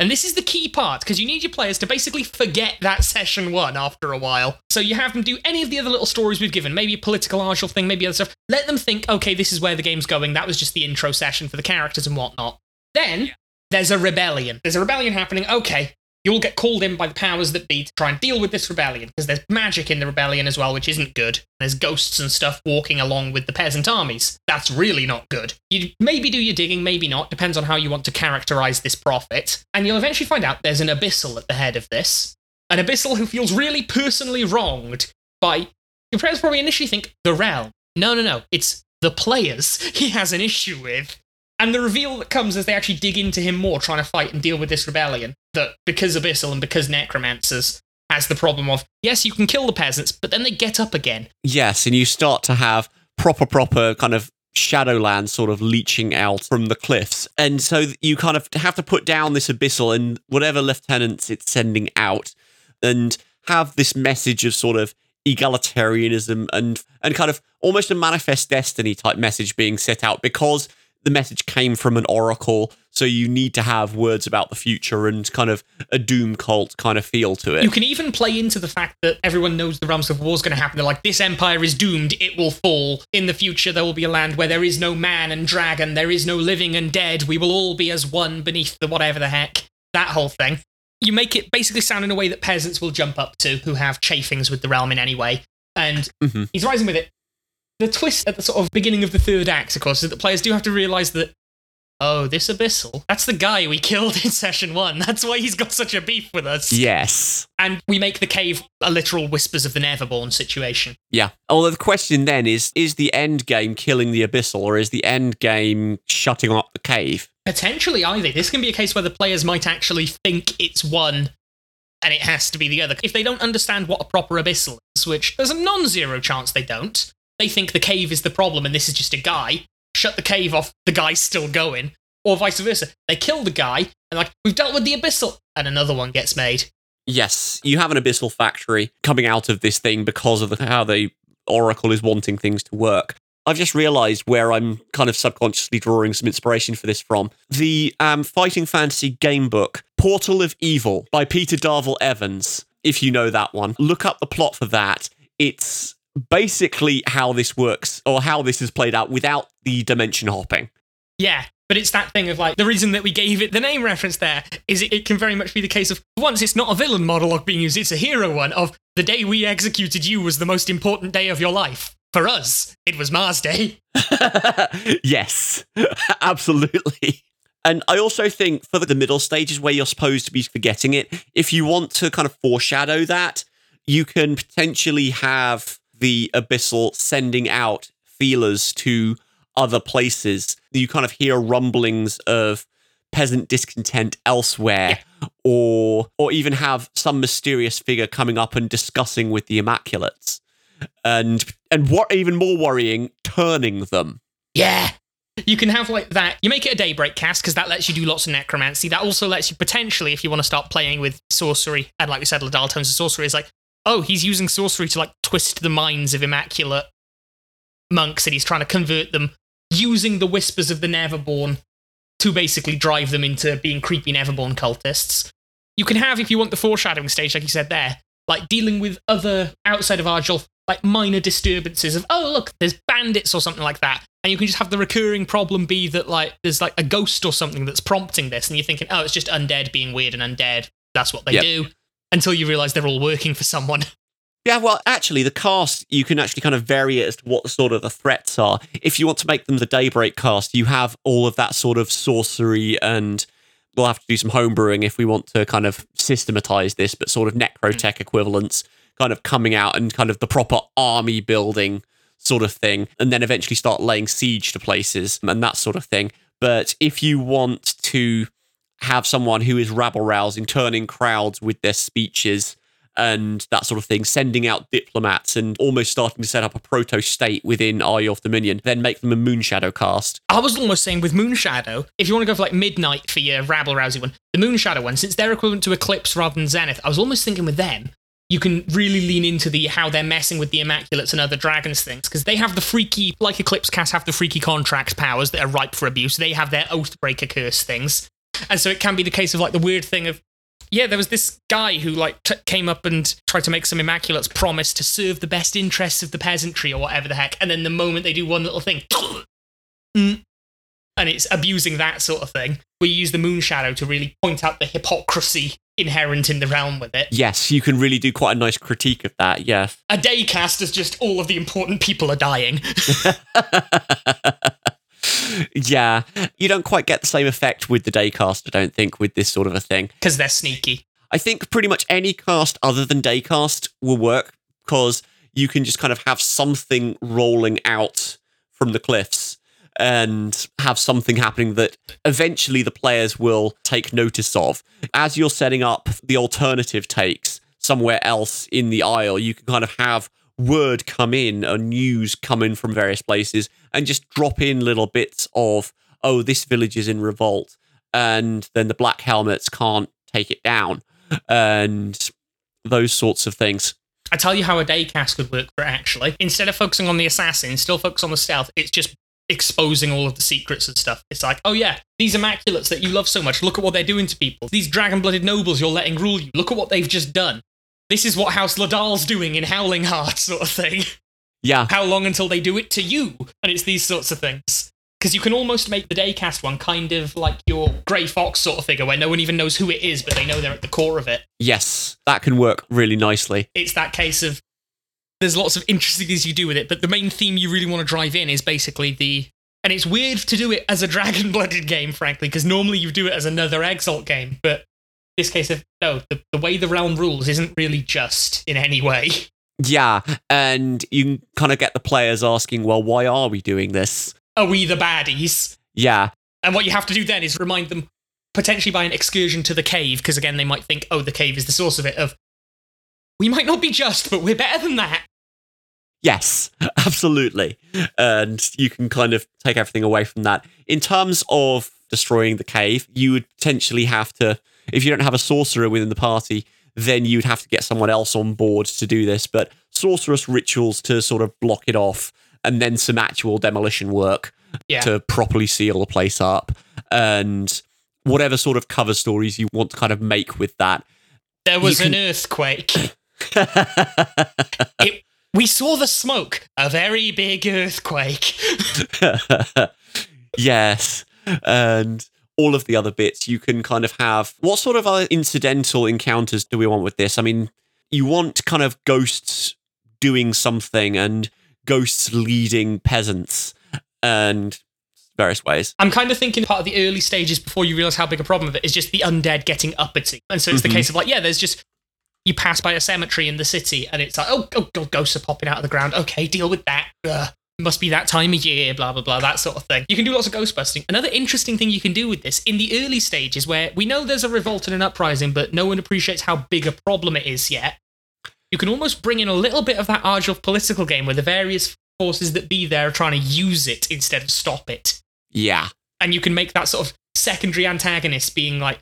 And this is the key part because you need your players to basically forget that session one after a while. So you have them do any of the other little stories we've given, maybe a political article thing, maybe other stuff. Let them think, okay, this is where the game's going. That was just the intro session for the characters and whatnot. Then there's a rebellion. There's a rebellion happening. Okay, you'll get called in by the powers that be to try and deal with this rebellion because there's magic in the rebellion as well, which isn't good. There's ghosts and stuff walking along with the peasant armies. That's really not good. You maybe do your digging, maybe not. Depends on how you want to characterize this prophet. And you'll eventually find out there's an abyssal at the head of this. An abyssal who feels really personally wronged by. Your players probably initially think the realm. No, no, no. It's the players (laughs) he has an issue with. And the reveal that comes as they actually dig into him more, trying to fight and deal with this rebellion, that because Abyssal and because Necromancers has the problem of, yes, you can kill the peasants, but then they get up again. Yes, and you start to have proper, proper kind of Shadowland sort of leaching out from the cliffs. And so you kind of have to put down this abyssal and whatever lieutenants it's sending out and have this message of sort of egalitarianism and and kind of almost a manifest destiny type message being set out because the message came from an oracle so you need to have words about the future and kind of a doom cult kind of feel to it You can even play into the fact that everyone knows the realms of war is going to happen. They're like, this empire is doomed. It will fall. In the future, there will be a land where there is no man and dragon. There is no living and dead. We will all be as one beneath the whatever the heck. That whole thing. You make it basically sound in a way that peasants will jump up to who have chafings with the realm in any way. And Mhm. he's rising with it. The twist at the sort of beginning of the third act, of course, is that players do have to realize that Oh, this abyssal. That's the guy we (laughs) killed in session one. That's why he's got such a beef with us. yes And we make the cave a literal Whispers of the Neverborn situation. Yeah. Although the question then is is the end game killing the abyssal or is the end game shutting up the cave? Potentially either. This can be a case where the players might actually think it's one and it has to be the other. If they don't understand what a proper abyssal is, which there's a non zero chance they don't, they think the cave is the problem and this is just a guy, shut the cave off, the guy's still going. Or vice versa. They kill the guy and, like, we've dealt with the abyssal, and another one gets made. Yes, you have an abyssal factory coming out of this thing because of the, how the oracle is wanting things to work. I've just realized where I'm kind of subconsciously drawing some inspiration for this from. The um, fighting fantasy game book, Portal of Evil by Peter Darvill Evans, if you know that one. Look up the plot for that. It's basically how this works, or how this is played out without the dimension hopping. Yeah, but it's that thing of like the reason that we gave it the name reference there is it, it can very much be the case of once it's not a villain monologue being used, it's a hero one of the day we executed you was the most important day of your life. For us, it was Mars Day. (laughs) (laughs) yes, (laughs) absolutely. And I also think for the middle stages where you're supposed to be forgetting it, if you want to kind of foreshadow that, you can potentially have the Abyssal sending out feelers to other places. You kind of hear rumblings of peasant discontent elsewhere, or or even have some mysterious figure coming up and discussing with the Immaculates. And and what even more worrying, turning them. Yeah. You can have like that. You make it a daybreak caste because that lets you do lots of necromancy. That also lets you potentially, if you want to start playing with sorcery, and like we said, Ledaal tones of sorcery is like, oh, he's using sorcery to like twist the minds of immaculate monks, and he's trying to convert them using the whispers of the Neverborn to basically drive them into being creepy Neverborn cultists. You can have, if you want the foreshadowing stage, like you said there, like dealing with other outside of Arjulf, like minor disturbances of, oh, look, there's bandits or something like that. And you can just have the recurring problem be that, like, there's like a ghost or something that's prompting this. And you're thinking, oh, it's just undead being weird and undead. That's what they Yep. do. Until you realize they're all working for someone. (laughs) Yeah, well, actually, the caste, you can actually kind of vary it as to what sort of the threats are. If you want to make them the Daybreak caste, you have all of that sort of sorcery, and we'll have to do some homebrewing if we want to kind of systematize this, but sort of necrotech mm. equivalents kind of coming out and kind of the proper army building sort of thing, and then eventually start laying siege to places and that sort of thing. But if you want to have someone who is rabble rousing, turning crowds with their speeches and that sort of thing, sending out diplomats and almost starting to set up a proto state within Eye of Dominion, then make them a Moonshadow caste. I was almost saying with Moonshadow, if you want to go for like Midnight for your rabble rousing one, the Moonshadow one, since they're equivalent to Eclipse rather than Zenith, I was almost thinking with them, you can really lean into the how they're messing with the Immaculates and other dragons things because they have the freaky, like Eclipse caste have the freaky contract powers that are ripe for abuse. They have their Oathbreaker curse things, and so it can be the case of like the weird thing of. Yeah, there was this guy who like t- came up and tried to make some immaculates promise to serve the best interests of the peasantry or whatever the heck, and then the moment they do one little thing, (sniffs) mm, and it's abusing that sort of thing. We use the moon shadow to really point out the hypocrisy inherent in the realm with it. Yes, you can really do quite a nice critique of that, yes. A day caste is just all of the important people are dying. (laughs) (laughs) yeah, you don't quite get the same effect with the Daycast, I don't think, with this sort of a thing. Because they're sneaky. I think pretty much any caste other than Daycast will work because you can just kind of have something rolling out from the cliffs and have something happening that eventually the players will take notice of. As you're setting up the alternative takes somewhere else in the isle, you can kind of have word come in, or news come in from various places, and just drop in little bits of, oh, this village is in revolt, and then the Black Helmets can't take it down, and those sorts of things. I tell you how a daycast could work for it, actually. Instead of focusing on the assassin, still focus on the stealth, it's just exposing all of the secrets and stuff. It's like, oh yeah, these immaculates that you love so much, look at what they're doing to people. These dragon blooded nobles you're letting rule you, look at what they've just done. This is what House Ledaal's doing in Howling Heart, sort of thing. (laughs) Yeah. How long until they do it to you? And it's these sorts of things. Because you can almost make the Daycast one kind of like your Grey Fox sort of figure, where no one even knows who it is, but they know they're at the core of it. Yes, that can work really nicely. It's that case of there's lots of interesting things you do with it, but the main theme you really want to drive in is basically the. And it's weird to do it as a (laughs) dragon blooded game, frankly, because normally you do it as another Exalt game, but this case of no, the, the way the realm rules isn't really just in any way. (laughs) Yeah, and you kind of get the players asking, well, why are we doing this? Are we the baddies? Yeah, And what you have to do then is remind them, potentially by an excursion to the cave, because again, they might think, oh, the cave is the source of it, of we might not be just, but we're better than that. Yes, (laughs) absolutely. And you can kind of take everything away from that. In terms of destroying the cave, you would potentially have to, if you don't have a sorcerer within the party, then you'd have to get someone else on board to do this. But sorcerous rituals to sort of block it off, and then some actual demolition work Yeah. to properly seal the place up, and whatever sort of cover stories you want to kind of make with that. There was You an earthquake. (laughs) it, we saw the smoke. A very big earthquake. (laughs) yes. And all of the other bits you can kind of have. What sort of other incidental encounters do we want with this? I mean, you want kind of ghosts doing something and ghosts leading peasants and various ways. I'm kind of thinking part of the early stages before you realize how big a problem of it is just the undead getting uppity. And so it's the Mhm. case of like, yeah, there's just you pass by a cemetery in the city and it's like, oh, oh, oh ghosts are popping out of the ground. Okay, deal with that. Ugh. Must be that time of year, blah, blah, blah, that sort of thing. You can do lots of ghost busting. Another interesting thing you can do with this in the early stages where we know there's a revolt and an uprising, but no one appreciates how big a problem it is yet. You can almost bring in a little bit of that Arjulf political game where the various forces that be there are trying to use it instead of stop it Yeah. and you can make that sort of secondary antagonist being like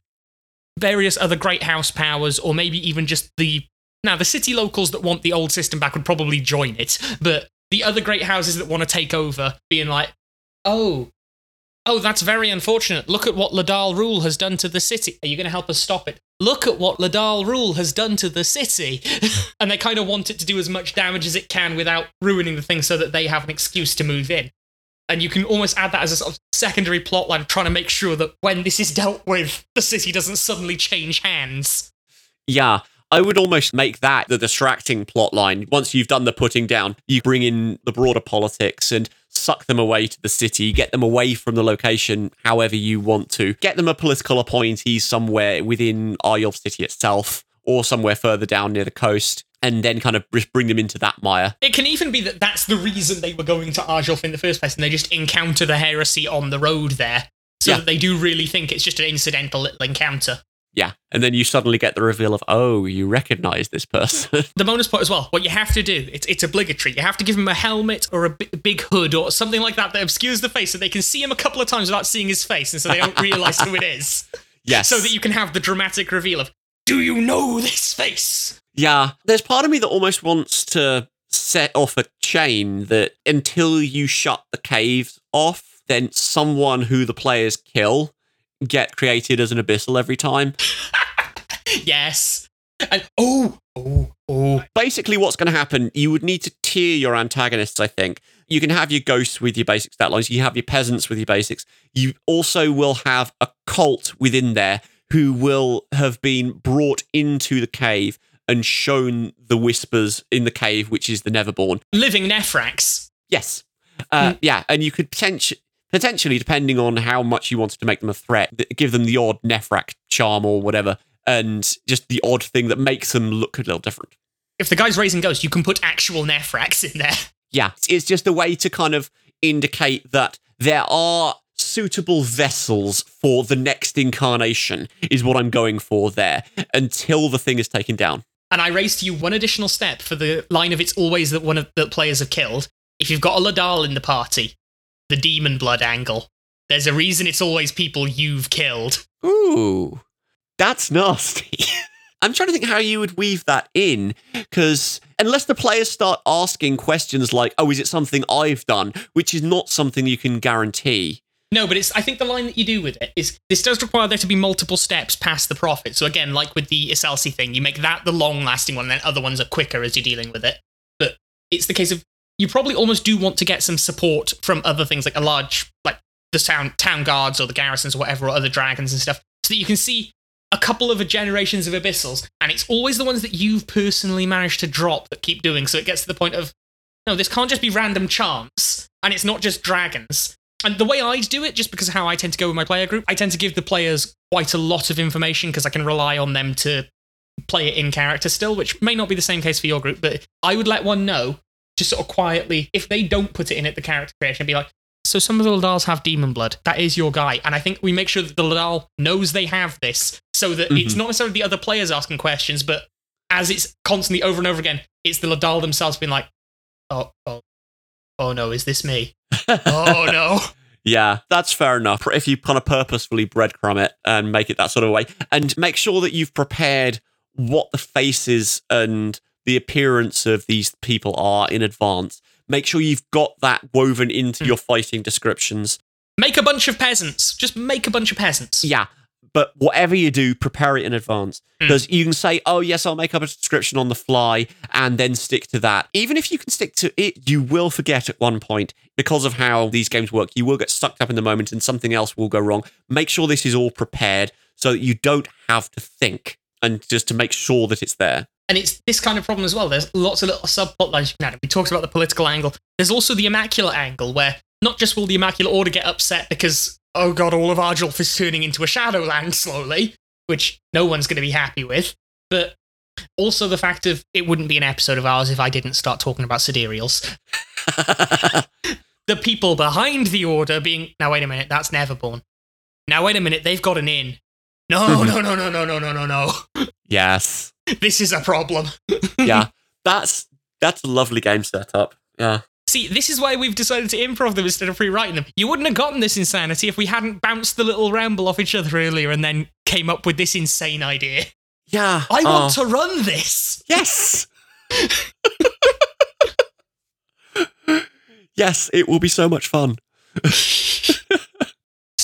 various other great house powers or maybe even just the now the city locals that want the old system back would probably join it but the other great houses that want to take over being like oh oh that's very unfortunate. Look at what ledaal rule has done to the city. Are you going to help us stop it? Look at what ledaal rule has done to the city. (laughs) And they kind of want it to do as much damage as it can without ruining the thing so that they have an excuse to move in. And you can almost add that as a sort of secondary plot line, trying to make sure that when this is dealt with, the city doesn't suddenly change hands. Yeah. I would almost make that the distracting plot line. Once you've done the putting down, you bring in the broader politics and suck them away to the city, get them away from the location however you want to. Get them a political appointee somewhere within Arjulf City itself or somewhere further down near the coast, and then kind of just bring them into that mire. It can even be that that's the reason they were going to Arjulf in the first place, and they just encounter the heresy on the road there, so Yeah. that they do really think it's just an incidental little encounter. Yeah. And then you suddenly get the reveal of, oh, you recognize this person. (laughs) The bonus point as well, what you have to do, it's, it's obligatory. You have to give him a helmet or a big hood or something like that that obscures the face so they can see him a couple of times without seeing his face, and so they don't (laughs) realize who it is. yes. So that you can have the dramatic reveal of, do you know this face? Yeah, there's part of me that almost wants to set off a chain that until you shut the caves off, then someone who the players kill get created as an abyssal every time. (laughs) Yes. And oh, oh, oh. Basically, what's going to happen, you would need to tier your antagonists, I think. You can have your ghosts with your basic stat lines, you have your peasants with your basics. You also will have a cult within there who will have been brought into the cave and shown the whispers in the cave, which is the Neverborn. Living Nephwracks. Yes. Uh, Yeah, and you could potentially, potentially, depending on how much you wanted to make them a threat, give them the odd Nephwrack charm or whatever, and just the odd thing that makes them look a little different. If the guy's raising ghosts, you can put actual Nephwracks in there. (laughs) Yeah, it's just a way to kind of indicate that there are suitable vessels for the next incarnation, is what I'm going for there, until the thing is taken down. and I raise to you one additional step for the line of it's always that one of the players have killed. If you've got a Ledaal in the party, the demon blood angle, there's a reason it's always people you've killed. Ooh, that's nasty. (laughs) I'm trying to think how you would weave that in, because unless the players start asking questions like, "Oh, is it something I've done?" which is not something you can guarantee. No, but it's. I think the line that you do with it is this does require there to be multiple steps past the prophet. So again, like with the Iselsi thing, you make that the long-lasting one, and then other ones are quicker as you're dealing with it. But it's the case of you probably almost do want to get some support from other things, like a large, like the town town guards or the garrisons or whatever, or other dragons and stuff, so that you can see a couple of generations of abyssals, and it's always the ones that you've personally managed to drop that keep doing. So it gets to the point of no, this can't just be random chance, and it's not just dragons. And the way I'd do it, just because of how I tend to go with my player group, I tend to give the players quite a lot of information because I can rely on them to play it in character still, which may not be the same case for your group, but I would let one know just sort of quietly if they don't put it in at the character creation, be like, so some of the Ledaals have demon blood. That is your guy. And I think we make sure that the Ledaal knows they have this so that it's Mhm. not necessarily the other players asking questions, but as it's constantly over and over again, it's the Ledaal themselves being like, oh, oh, oh no, is this me? oh (laughs) no. Yeah, that's fair enough. If you kind of purposefully breadcrumb it and make it that sort of way, and make sure that you've prepared what the faces and the appearance of these people are in advance. Make sure you've got that woven into Hmm. your fighting descriptions. Make a bunch of peasants. Just make a bunch of peasants. Yeah, but whatever you do, prepare it in advance Hmm. because you can say, "Oh yes, I'll make up a description on the fly," and then stick to that. Even if you can stick to it, you will forget at one point because of how these games work. You will get sucked up in the moment, and something else will go wrong. Make sure this is all prepared so that you don't have to think, and just to make sure that it's there. And it's this kind of problem as well. There's lots of little subplot lines you can add. We talked about the political angle. There's also the Immaculate angle, where not just will the Immaculate Order get upset because, oh god, all of Arjulf is turning into a Shadowland slowly, which no one's going to be happy with, but also the fact of it wouldn't be an episode of ours if I didn't start talking about Sidereals. (laughs) The people behind the Order being, now wait a minute, that's Neverborn. Now wait a minute, they've got an in. No, (laughs) no, no, no, no, no, no, no, no. yes, This is a problem. (laughs) yeah, that's that's a lovely game setup. Yeah. See, this is why we've decided to improv them instead of pre-writing them. You wouldn't have gotten this insanity if we hadn't bounced the little ramble off each other earlier and then came up with this insane idea. Yeah. I oh. want to run this. Yes. (laughs) yes, it will be so much fun.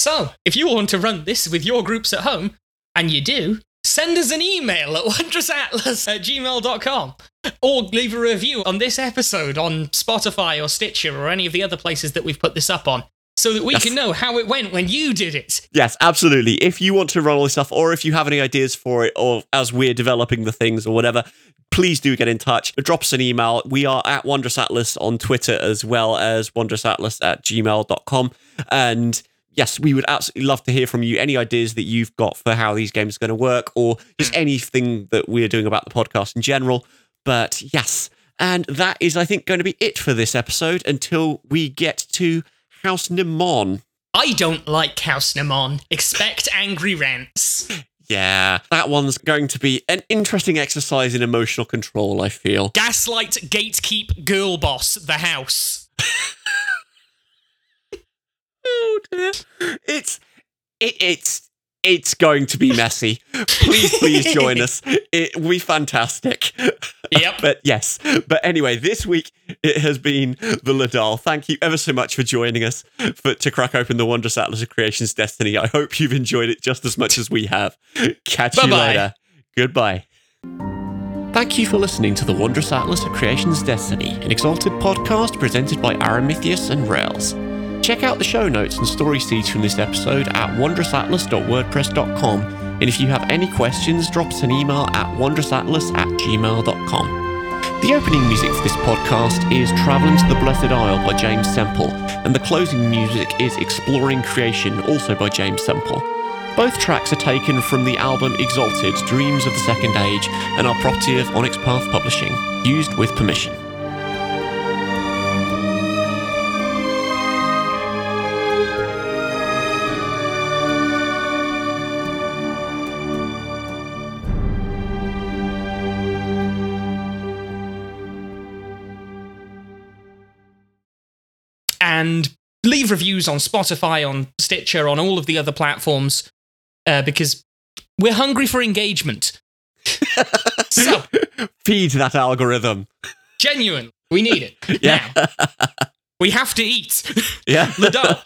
So, if you want to run this with your groups at home, and you do, send us an email at wondrousatlas at gmail.com or leave a review on this episode on Spotify or Stitcher or any of the other places that we've put this up on so that we Yes. can know how it went when you did it. Yes, absolutely. If you want to run all this stuff, or if you have any ideas for it, or as we're developing the things or whatever, please do get in touch. Drop us an email. We are at Wondrous Atlas on Twitter as well as wondrousatlas at gmail.com. And yes, we would absolutely love to hear from you. Any ideas that you've got for how these games are going to work, or just mm. anything that we're doing about the podcast in general. But yes, and that is, I think, going to be it for this episode until we get to House Mnemon. I don't like House Mnemon. Expect angry rants. Yeah, that one's going to be an interesting exercise in emotional control, I feel. Gaslight, gatekeep, girl boss, the house. (laughs) Oh (laughs) dear. It's it, it's it's going to be messy. please, please join us. (laughs) It will be fantastic. Yep. (laughs) But yes. But anyway, this week it has been the Ledaal. Thank you ever so much for joining us for, to crack open the Wondrous Atlas of Creation's Destiny. I hope you've enjoyed it just as much as we have. Catch you Bye-bye. later. Goodbye. Thank you for listening to the Wondrous Atlas of Creation's Destiny, an exalted podcast presented by Aramithius and Raelz. Check out the show notes and story seeds from this episode at wondrousatlas.wordpress.com. And if you have any questions, drop us an email at wondrousatlas at gmail.com. The opening music for this podcast is Traveling to the Blessed Isle by James Semple, and the closing music is Exploring Creation, also by James Semple. Both tracks are taken from the album Exalted Dreams of the Second Age and are property of Onyx Path Publishing, used with permission. And leave reviews on Spotify, on Stitcher, on all of the other platforms, uh, because we're hungry for engagement. (laughs) so, Feed that algorithm. genuine, we need it. (laughs) Yeah. Now, we have to eat. (laughs) Yeah. Ledaal.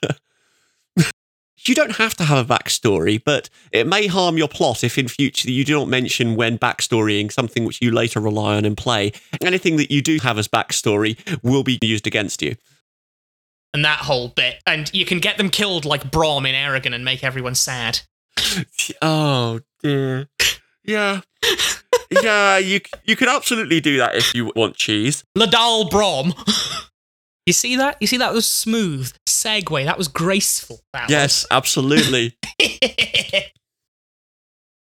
You don't have to have a backstory, but it may harm your plot if in future you do not mention when backstorying something which you later rely on in play. Anything that you do have as backstory will be used against you. And that whole bit. And you can get them killed like Brom in Eragon and make everyone sad. (laughs) Oh dear. Yeah. yeah, you you could absolutely do that if you want cheese. Ledaal Brom. (laughs) you see that? You see that was smooth segue. That was graceful. That Yes, absolutely. (laughs)